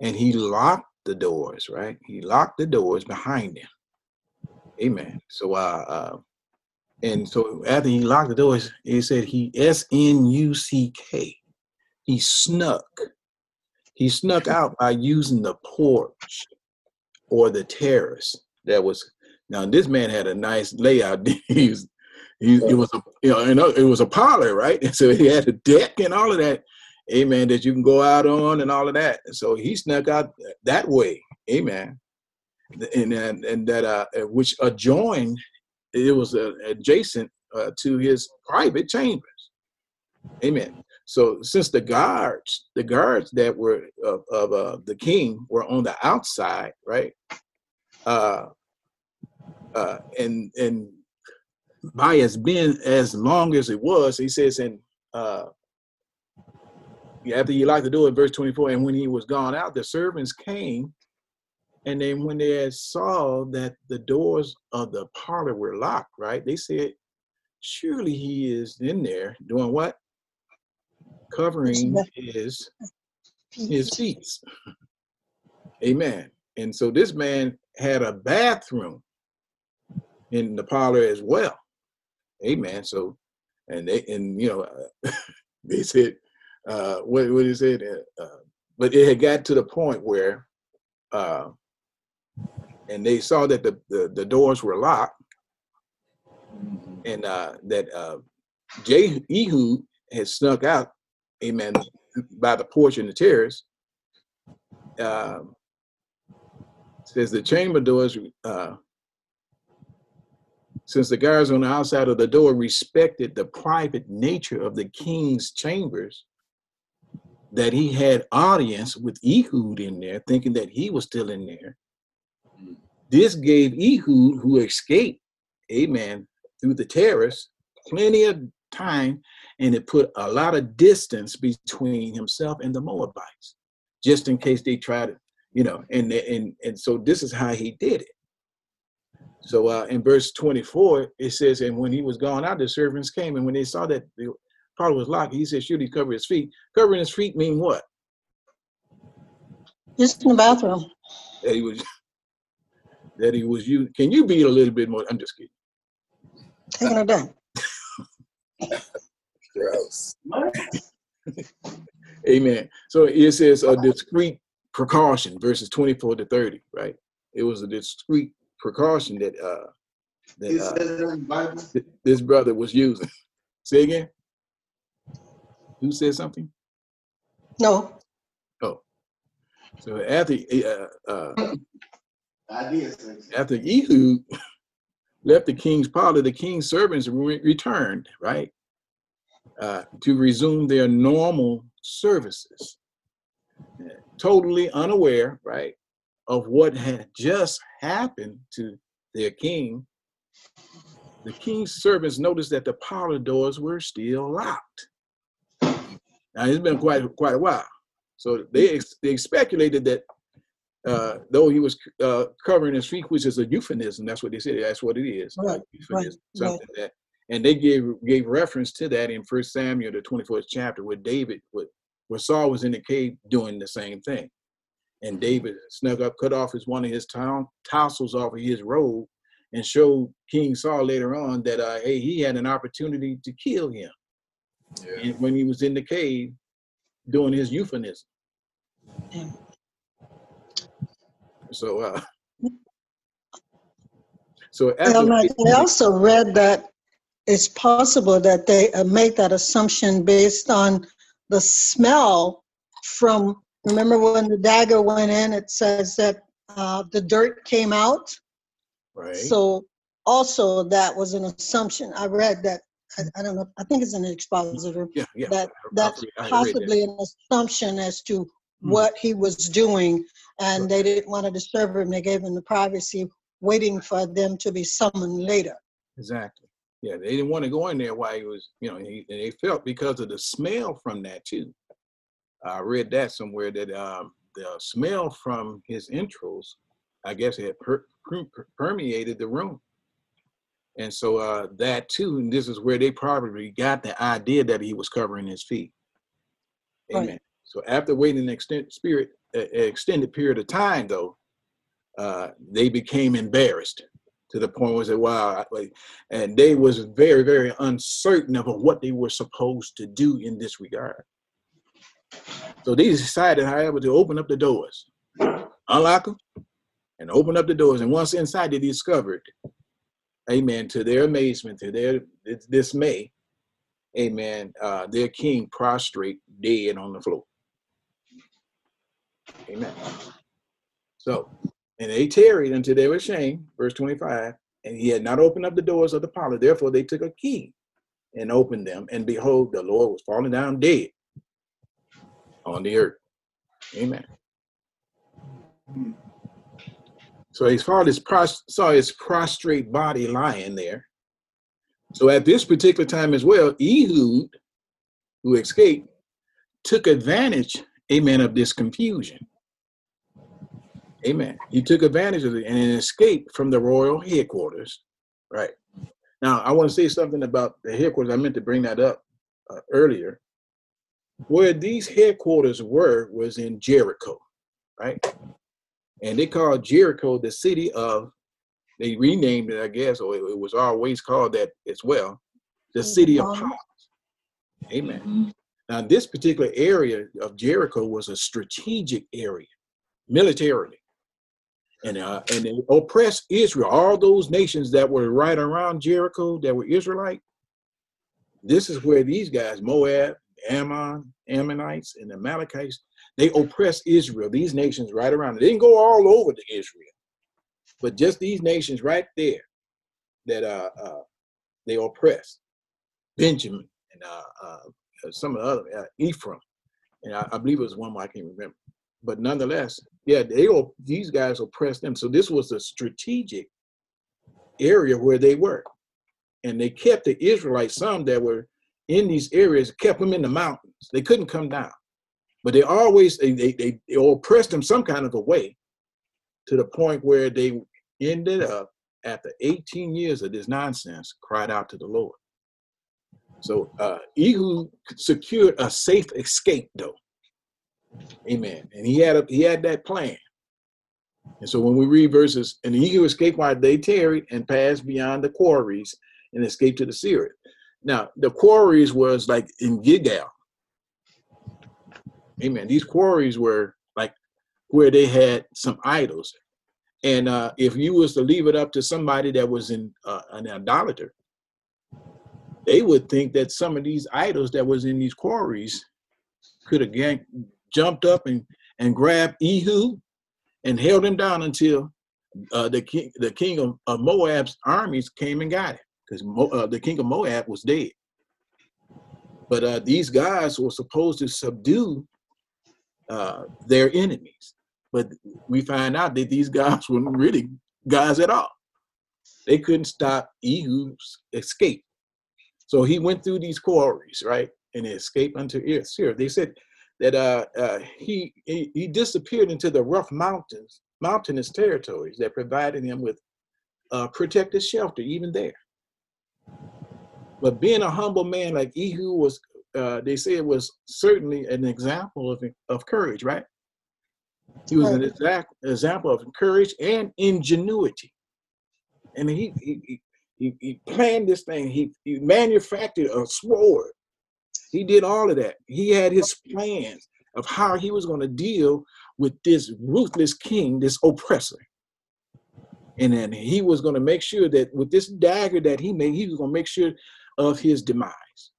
and he locked the doors, right? He locked the doors behind him. Amen. So, uh, uh, and so after he locked the doors, he said he S N U C K. He snuck. He snuck out by using the porch or the terrace. That was now. This man had a nice layout. (laughs) he was, he, it was a you know, know, it was a parlor, right? And (laughs) so he had a deck and all of that. Amen. That you can go out on and all of that. So he snuck out that way. Amen and and, and that uh, which adjoined it was uh, adjacent uh, to his private chambers amen so since the guards the guards that were of, of uh, the king were on the outside right uh uh and and by as been as long as it was he says in uh after he locked the door in verse 24 and when he was gone out the servants came and then when they had saw that the doors of the parlor were locked, right? They said, surely he is in there doing what? Covering his his feet. Amen. And so this man had a bathroom in the parlor as well. Amen. So, and they and you know, (laughs) they said, uh, what what he said, uh, uh, but it had got to the point where, uh, and they saw that the the, the doors were locked, and uh, that uh, Jay Ehud had snuck out, amen, by the porch in the terrace. Um, says the chamber doors, uh, since the guards on the outside of the door respected the private nature of the king's chambers, that he had audience with Ehud in there, thinking that he was still in there. This gave Ehud, who escaped, amen, through the terrace, plenty of time, and it put a lot of distance between himself and the Moabites, just in case they tried to, you know, and and and so this is how he did it. So uh, in verse 24, it says, and when he was gone out, the servants came, and when they saw that the parlor was locked, he said, should he cover his feet? Covering his feet mean what? Just in the bathroom. That he was (laughs) that he was you. Can you be a little bit more? I'm just kidding. Taking it down. (laughs) Gross. (laughs) Amen. So it says a discreet precaution, verses 24 to 30, right? It was a discreet precaution that uh that uh, says it in the Bible. th- this brother was using. Say again. Who said something? No, Oh. So after uh, uh, I did say after Ehud (laughs) left the king's parlor, the king's servants re- returned, right, uh, to resume their normal services, totally unaware, right, of what had just happened to their king. The king's servants noticed that the parlor doors were still locked. Now it's been quite quite a while, so they ex- they speculated that uh, though he was uh, covering his feet, which is a euphemism. That's what they said. That's what it is. a Right, euphemism, right. that, and they gave gave reference to that in First Samuel, the twenty fourth chapter, where David, where, where Saul was in the cave doing the same thing, and David snuck up, cut off his one of his town tassels off of his robe, and showed King Saul later on that uh, hey, he had an opportunity to kill him Yeah. and when he was in the cave doing his euphemism. Yeah. So, uh, (laughs) so after, Um, I I also read that it's possible that they uh, make that assumption based on the smell from, remember when the dagger went in, it says that uh, the dirt came out? right, So also that was an assumption. I read that I, I don't know, I think it's an expositor, Yeah, yeah. that I- I that's I read that. possibly an assumption as to Hmm. what he was doing, and they didn't want to disturb him. They gave him the privacy, waiting for them to be summoned later. Exactly. Yeah, they didn't want to go in there while he was, you know, he, and they felt because of the smell from that too. I read that somewhere that um, the smell from his entrails, I guess, it had per, per, permeated the room. And so uh, that too, and this is where they probably got the idea that he was covering his feet. Right. Amen. So after waiting an extended spirit, uh, extended period of time, though, uh, they became embarrassed to the point where they said, "Wow!" Like, and they was very, very uncertain of what they were supposed to do in this regard. So they decided, however, to open up the doors, unlock them, and open up the doors. And once inside, they discovered, Amen, to their amazement, to their dismay, Amen, uh, their king prostrate, dead on the floor. Amen. So, and they tarried until they were ashamed, verse 25, and he had not opened up the doors of the palace. Therefore, they took a key and opened them, and behold, the Lord was falling down dead on the earth. Amen. So his father pros- saw his prostrate body lying there. So at this particular time as well, Ehud, who escaped, took advantage, amen, of this confusion. Amen. He took advantage of it and escaped from the royal headquarters. Right. Now, I want to say something about the headquarters. I meant to bring that up uh, earlier. Where these headquarters were was in Jericho, right? And they called Jericho the city of, they renamed it, I guess, or it, it was always called that as well, the city of palms. Amen. Now, this particular area of Jericho was a strategic area, militarily and uh, and they oppressed Israel. All those nations that were right around Jericho that were Israelite. This is where these guys, Moab, Ammon, Ammonites, and the Amalekites, they oppressed Israel. These nations right around. They didn't go all over to Israel, but just these nations right there that uh, uh they oppressed. Benjamin and uh, uh some of the other uh, Ephraim, and I, I believe it was one more I can't remember but nonetheless, yeah, they these guys oppressed them. So this was a strategic area where they were, and they kept the Israelites. Some that were in these areas kept them in the mountains. They couldn't come down, but they always they they, they, oppressed them some kind of a way, to the point where they ended up after 18 years of this nonsense, cried out to the Lord. So uh, Ehud secured a safe escape, though. Amen. And he had a he had that plan. And so when we read verses, and eagle escaped while they tarried and passed beyond the quarries and escaped to the Syria. Now the quarries was like in Gilgal. Amen. These quarries were like where they had some idols. And uh, if you was to leave it up to somebody that was in uh, an idolater, they would think that some of these idols that was in these quarries could have gang- jumped up and, and grabbed Ehud and held him down until uh, the king the king of, of Moab's armies came and got him because Mo, uh, the king of Moab was dead. But uh, these guys were supposed to subdue uh, their enemies, but we find out that these guys (laughs) weren't really guys at all. They couldn't stop Ehud's escape, so he went through these quarries, right, and escaped unto Syria. They said that uh, uh, he, he he disappeared into the rough mountains, mountainous territories that provided him with uh, protected shelter, even there. But being a humble man like Ehud was, uh, they say it was certainly an example of of courage, right? He was an exact example of courage and ingenuity, and he he he, he planned this thing. He, he manufactured a sword he did all of that. He had his plans of how he was going to deal with this ruthless king, this oppressor. And then he was going to make sure that with this dagger that he made, he was going to make sure of his demise.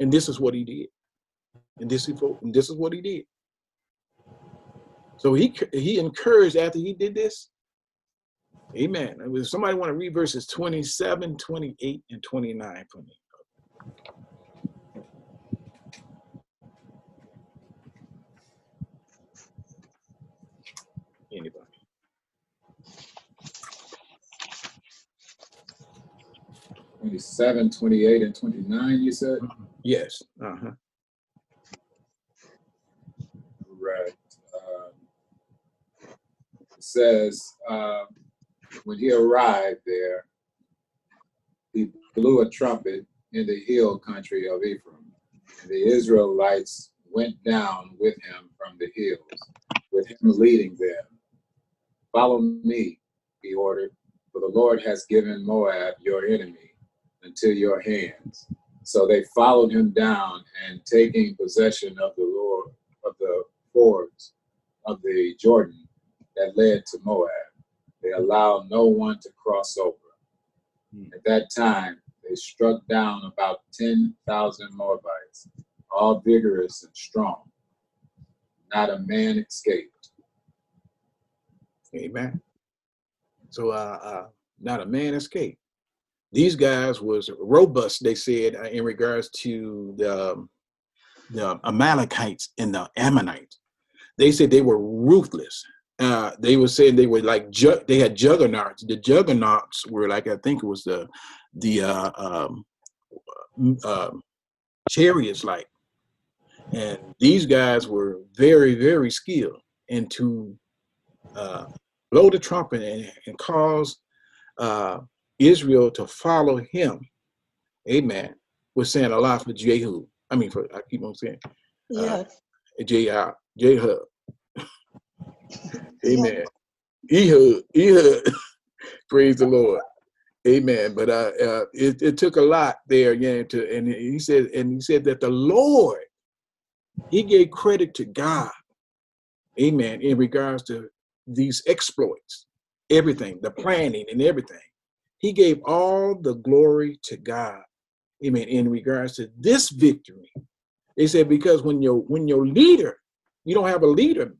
And this is what he did. And this is what, and this is what he did. So he he encouraged after he did this. Amen. If somebody want to read verses 27, 28, and 29 for me. Anybody? Twenty-seven, twenty-eight, and twenty-nine, you said? Mm-hmm. Yes. Uh-huh. Right. Um, It says, um, when he arrived there, he blew a trumpet in the hill country of Ephraim. And the Israelites went down with him from the hills, with him leading them. Follow me, he ordered, for the Lord has given Moab, your enemy, into your hands. So they followed him down and taking possession of the Lord of the fords of the Jordan that led to Moab. They allowed no one to cross over. Hmm. At that time, they struck down about 10,000 Moabites, all vigorous and strong. Not a man escaped. Amen. So uh, uh not a man escaped. These guys was robust, they said, uh, in regards to the, um, the Amalekites and the Ammonites. They said they were ruthless. Uh, they were saying they were like ju- they had juggernauts. The juggernauts were like I think it was the the uh, um, uh, chariots like, and these guys were very very skilled into uh, blow the trumpet and, and cause uh, Israel to follow him. Amen. Was saying a lot for Jehu. I mean, for I keep on saying (laughs) Yeah, J Jehu. Amen. Ehud, Ehud. (laughs) Praise the Lord. Amen. But uh, uh, it, it took a lot there, yeah. To and he said, and he said that the Lord, he gave credit to God. Amen. In regards to these exploits, everything, the planning and everything, he gave all the glory to God. Amen. In regards to this victory, they said because when your when your leader, you don't have a leader,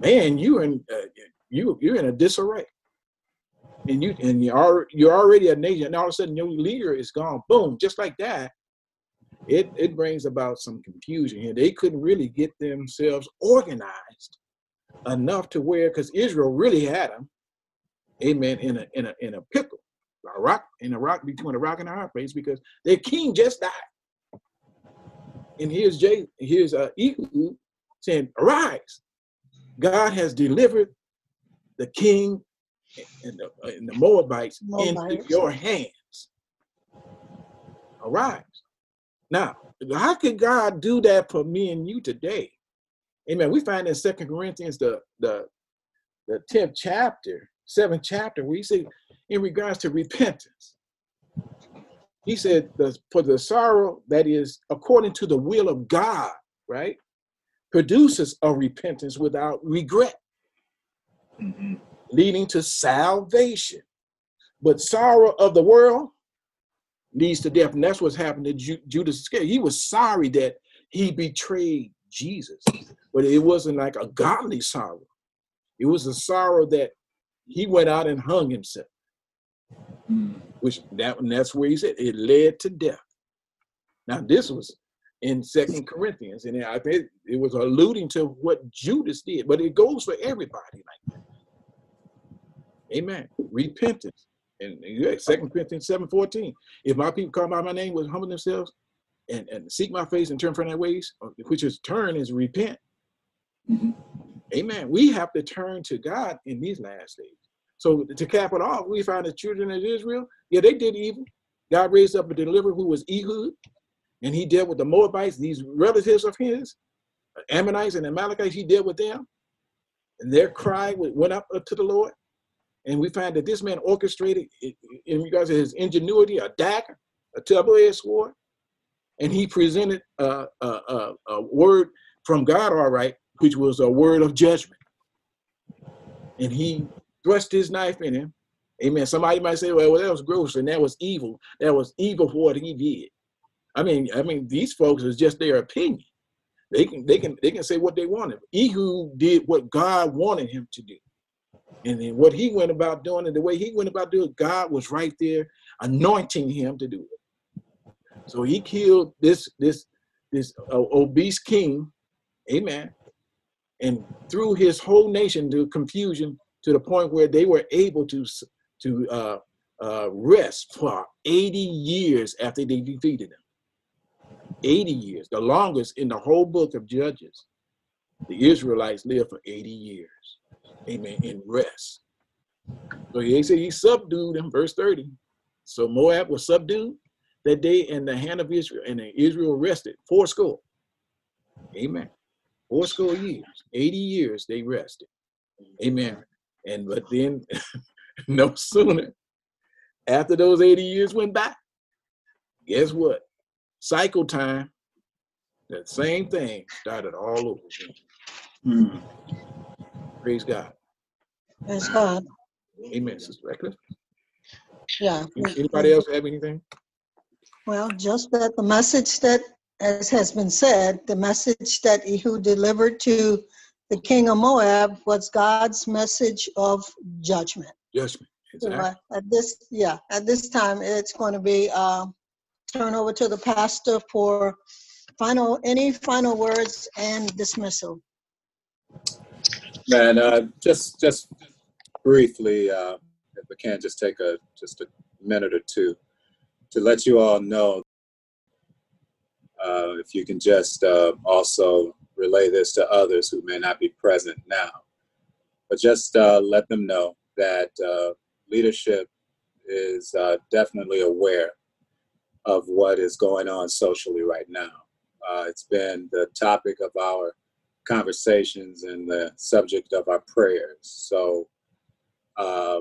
man, you in uh, you you're in a disarray, and you and you are you're already a nation, and all of a sudden your leader is gone, boom, just like that. It it brings about some confusion here. They couldn't really get themselves organized enough to where, because Israel really had them, amen, in a in a in a pickle, a rock in a rock between a rock and a hard place, because their king just died. And here's Jay, here's uh, Ehud saying, "Arise, God has delivered the king and the, and the Moabites, into your hands. Arise. Now, how could God do that for me and you today? Amen. We find in Second Corinthians, the the the tenth chapter, seventh chapter, where he said, in regards to repentance, he said, the, for the sorrow that is according to the will of God, right, produces a repentance without regret, mm-hmm. leading to salvation. But sorrow of the world leads to death. And that's what's happened to Ju- Judas Iscariot. He was sorry that he betrayed Jesus, but it wasn't like a godly sorrow. It was a sorrow that he went out and hung himself, which that and that's where he said it led to death. Now this was in Second Corinthians, and I think it was alluding to what Judas did, but it goes for everybody like that. Amen. Repentance. And Second Corinthians 7 14. If my people call by my name will humble themselves and, and seek my face and turn from their ways, uh, which is turn is repent. Amen. We have to turn to God in these last days. So to cap it off, we find the children of Israel, yeah, they did evil. God raised up a deliverer who was Ehud, and he dealt with the Moabites, these relatives of his, Ammonites and Amalekites, he dealt with them. And their cry went up to the Lord. And we find that this man orchestrated, in regards to his ingenuity, a dagger, a double-edged sword, and he presented a, a, a, a word from God, all right, which was a word of judgment. And he thrust his knife in him. Amen. Somebody might say, well, well, that was gross and that was evil. That was evil for what he did. I mean, I mean, these folks is just their opinion. They can they can they can say what they wanted. Ehud did what God wanted him to do. And then what he went about doing and the way he went about doing it, God was right there anointing him to do it. So he killed this this this uh, obese king, amen, and threw his whole nation to confusion to the point where they were able to to uh, uh, rest for 80 years after they defeated them. 80 years, the longest in the whole book of Judges. The Israelites lived for 80 years, amen, in rest. So he said he subdued in verse 30. So Moab was subdued that day in the hand of Israel, and Israel rested four score. Amen. Four score years, 80 years they rested. Amen. And but then (laughs) no sooner after those 80 years went by, guess what? Cycle time, that same thing started all over again. Mm. Praise God. Praise God. Amen, Sister Reckless. Yeah. Anybody else have anything? Well, just that the message that, as has been said, the message that Ehud delivered to the king of Moab was God's message of judgment. Judgment. Exactly. So, uh, at this, yeah, at this time, it's going to be uh, turn over to the pastor for final, any final words and dismissal. Man, uh, just just briefly, uh, if we can just take a just a minute or two to let you all know. Uh, if you can just uh, also relay this to others who may not be present now, but just uh, let them know that uh, leadership is uh, definitely aware of what is going on socially right now. Uh, it's been the topic of our conversations and the subject of our prayers. So uh,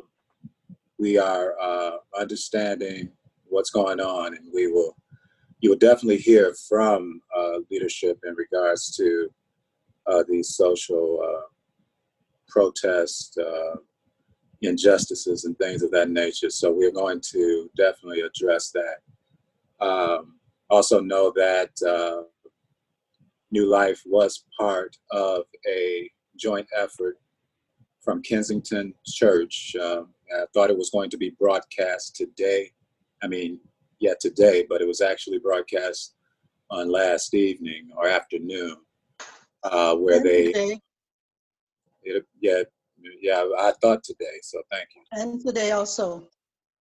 we are uh, understanding what's going on, and we will you will definitely hear from uh, leadership in regards to uh, these social uh, protests, uh, injustices, and things of that nature. So we're going to definitely address that. Um, also know that uh, New Life was part of a joint effort from Kensington Church. Um, I thought it was going to be broadcast today. I mean, yeah, today, but it was actually broadcast on last evening or afternoon, uh, where And they, it, yeah, yeah, I thought today. So thank you. And today also.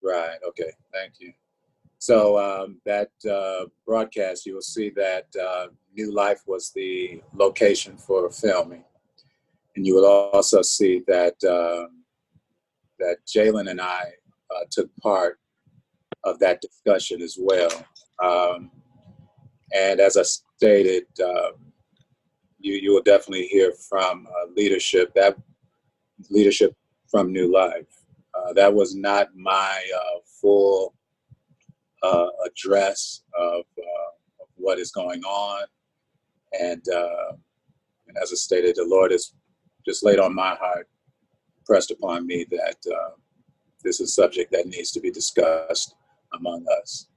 Right. Okay. Thank you. So um, that uh, broadcast, you will see that uh, New Life was the location for filming, and you will also see that um that Jalen and I uh, took part of that discussion as well. Um, and as I stated, uh, you you will definitely hear from uh, leadership that leadership from New Life. Uh, that was not my uh, full uh, address of, uh, of what is going on. And, and as I stated, the Lord has just laid on my heart, pressed upon me that this is a subject that needs to be discussed among us.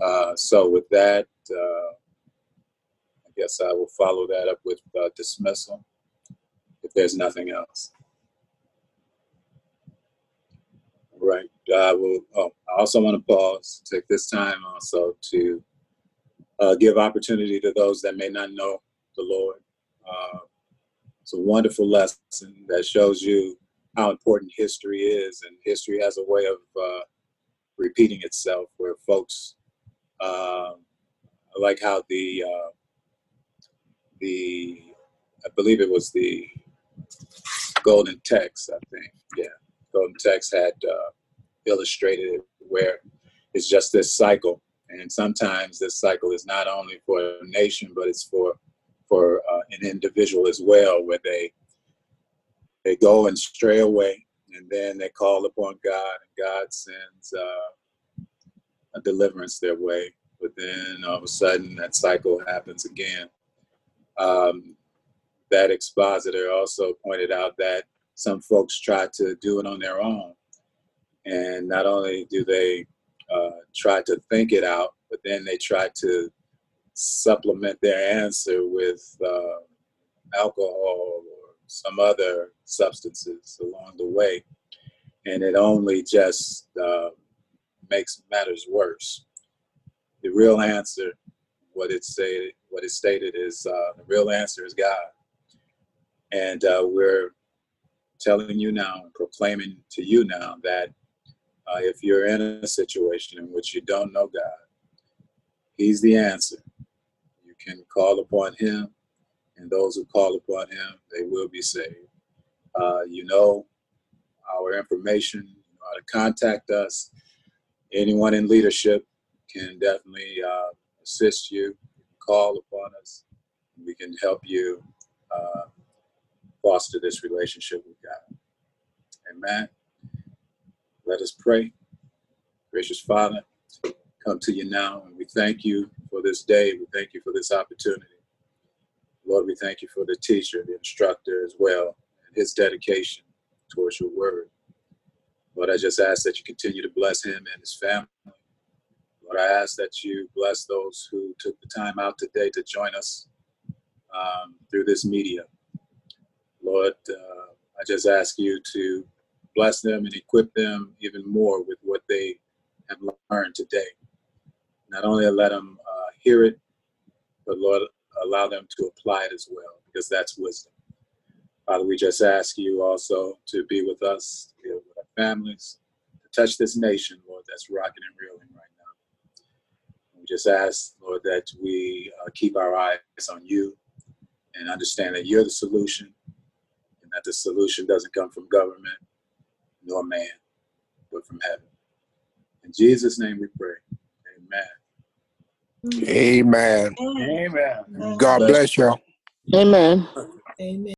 Uh, so, with that, uh, I guess I will follow that up with uh, dismissal if there's nothing else. Right. I will. Oh, I also want to pause. Take this time also to uh, give opportunity to those that may not know the Lord. Uh, it's a wonderful lesson that shows you how important history is, and history has a way of uh, repeating itself. Where folks, uh, like how the uh, the I believe it was the Golden Text. I think, yeah. Golden Text had uh, illustrated it where it's just this cycle, and sometimes this cycle is not only for a nation, but it's for for uh, an individual as well, where they they go and stray away, and then they call upon God, and God sends uh, a deliverance their way. But then all of a sudden, that cycle happens again. Um, that expositor also pointed out that some folks try to do it on their own. And not only do they uh, try to think it out, but then they try to supplement their answer with uh, alcohol some other substances along the way. And it only just uh, makes matters worse. the real answer, what it stated, what it stated is uh, the real answer is God. And uh, we're telling you now, proclaiming to you now that uh, if you're in a situation in which you don't know God, He's the answer. You can call upon Him, and those who call upon Him, they will be saved. Uh, you know our information, you know how to contact us. Anyone in leadership can definitely uh, assist you. call upon us. We can help you uh, foster this relationship with God. Amen. Let us pray. Gracious Father, come to you now, and we thank you for this day. We thank you for this opportunity. Lord, we thank you for the teacher, the instructor as well, and his dedication towards your word. Lord, I just ask that you continue to bless him and his family. Lord, I ask that you bless those who took the time out today to join us um, through this media. Lord, uh, I just ask you to bless them and equip them even more with what they have learned today. Not only let them uh, hear it, but Lord, allow them to apply it as well, because that's wisdom. Father, we just ask you also to be with us, to be with our families, to touch this nation, Lord, that's rocking and reeling right now. We just ask, Lord, that we uh, keep our eyes on you and understand that you're the solution and that the solution doesn't come from government nor man, but from heaven. In Jesus' name we pray. Amen. Amen. Amen. God bless y'all. Amen. Amen.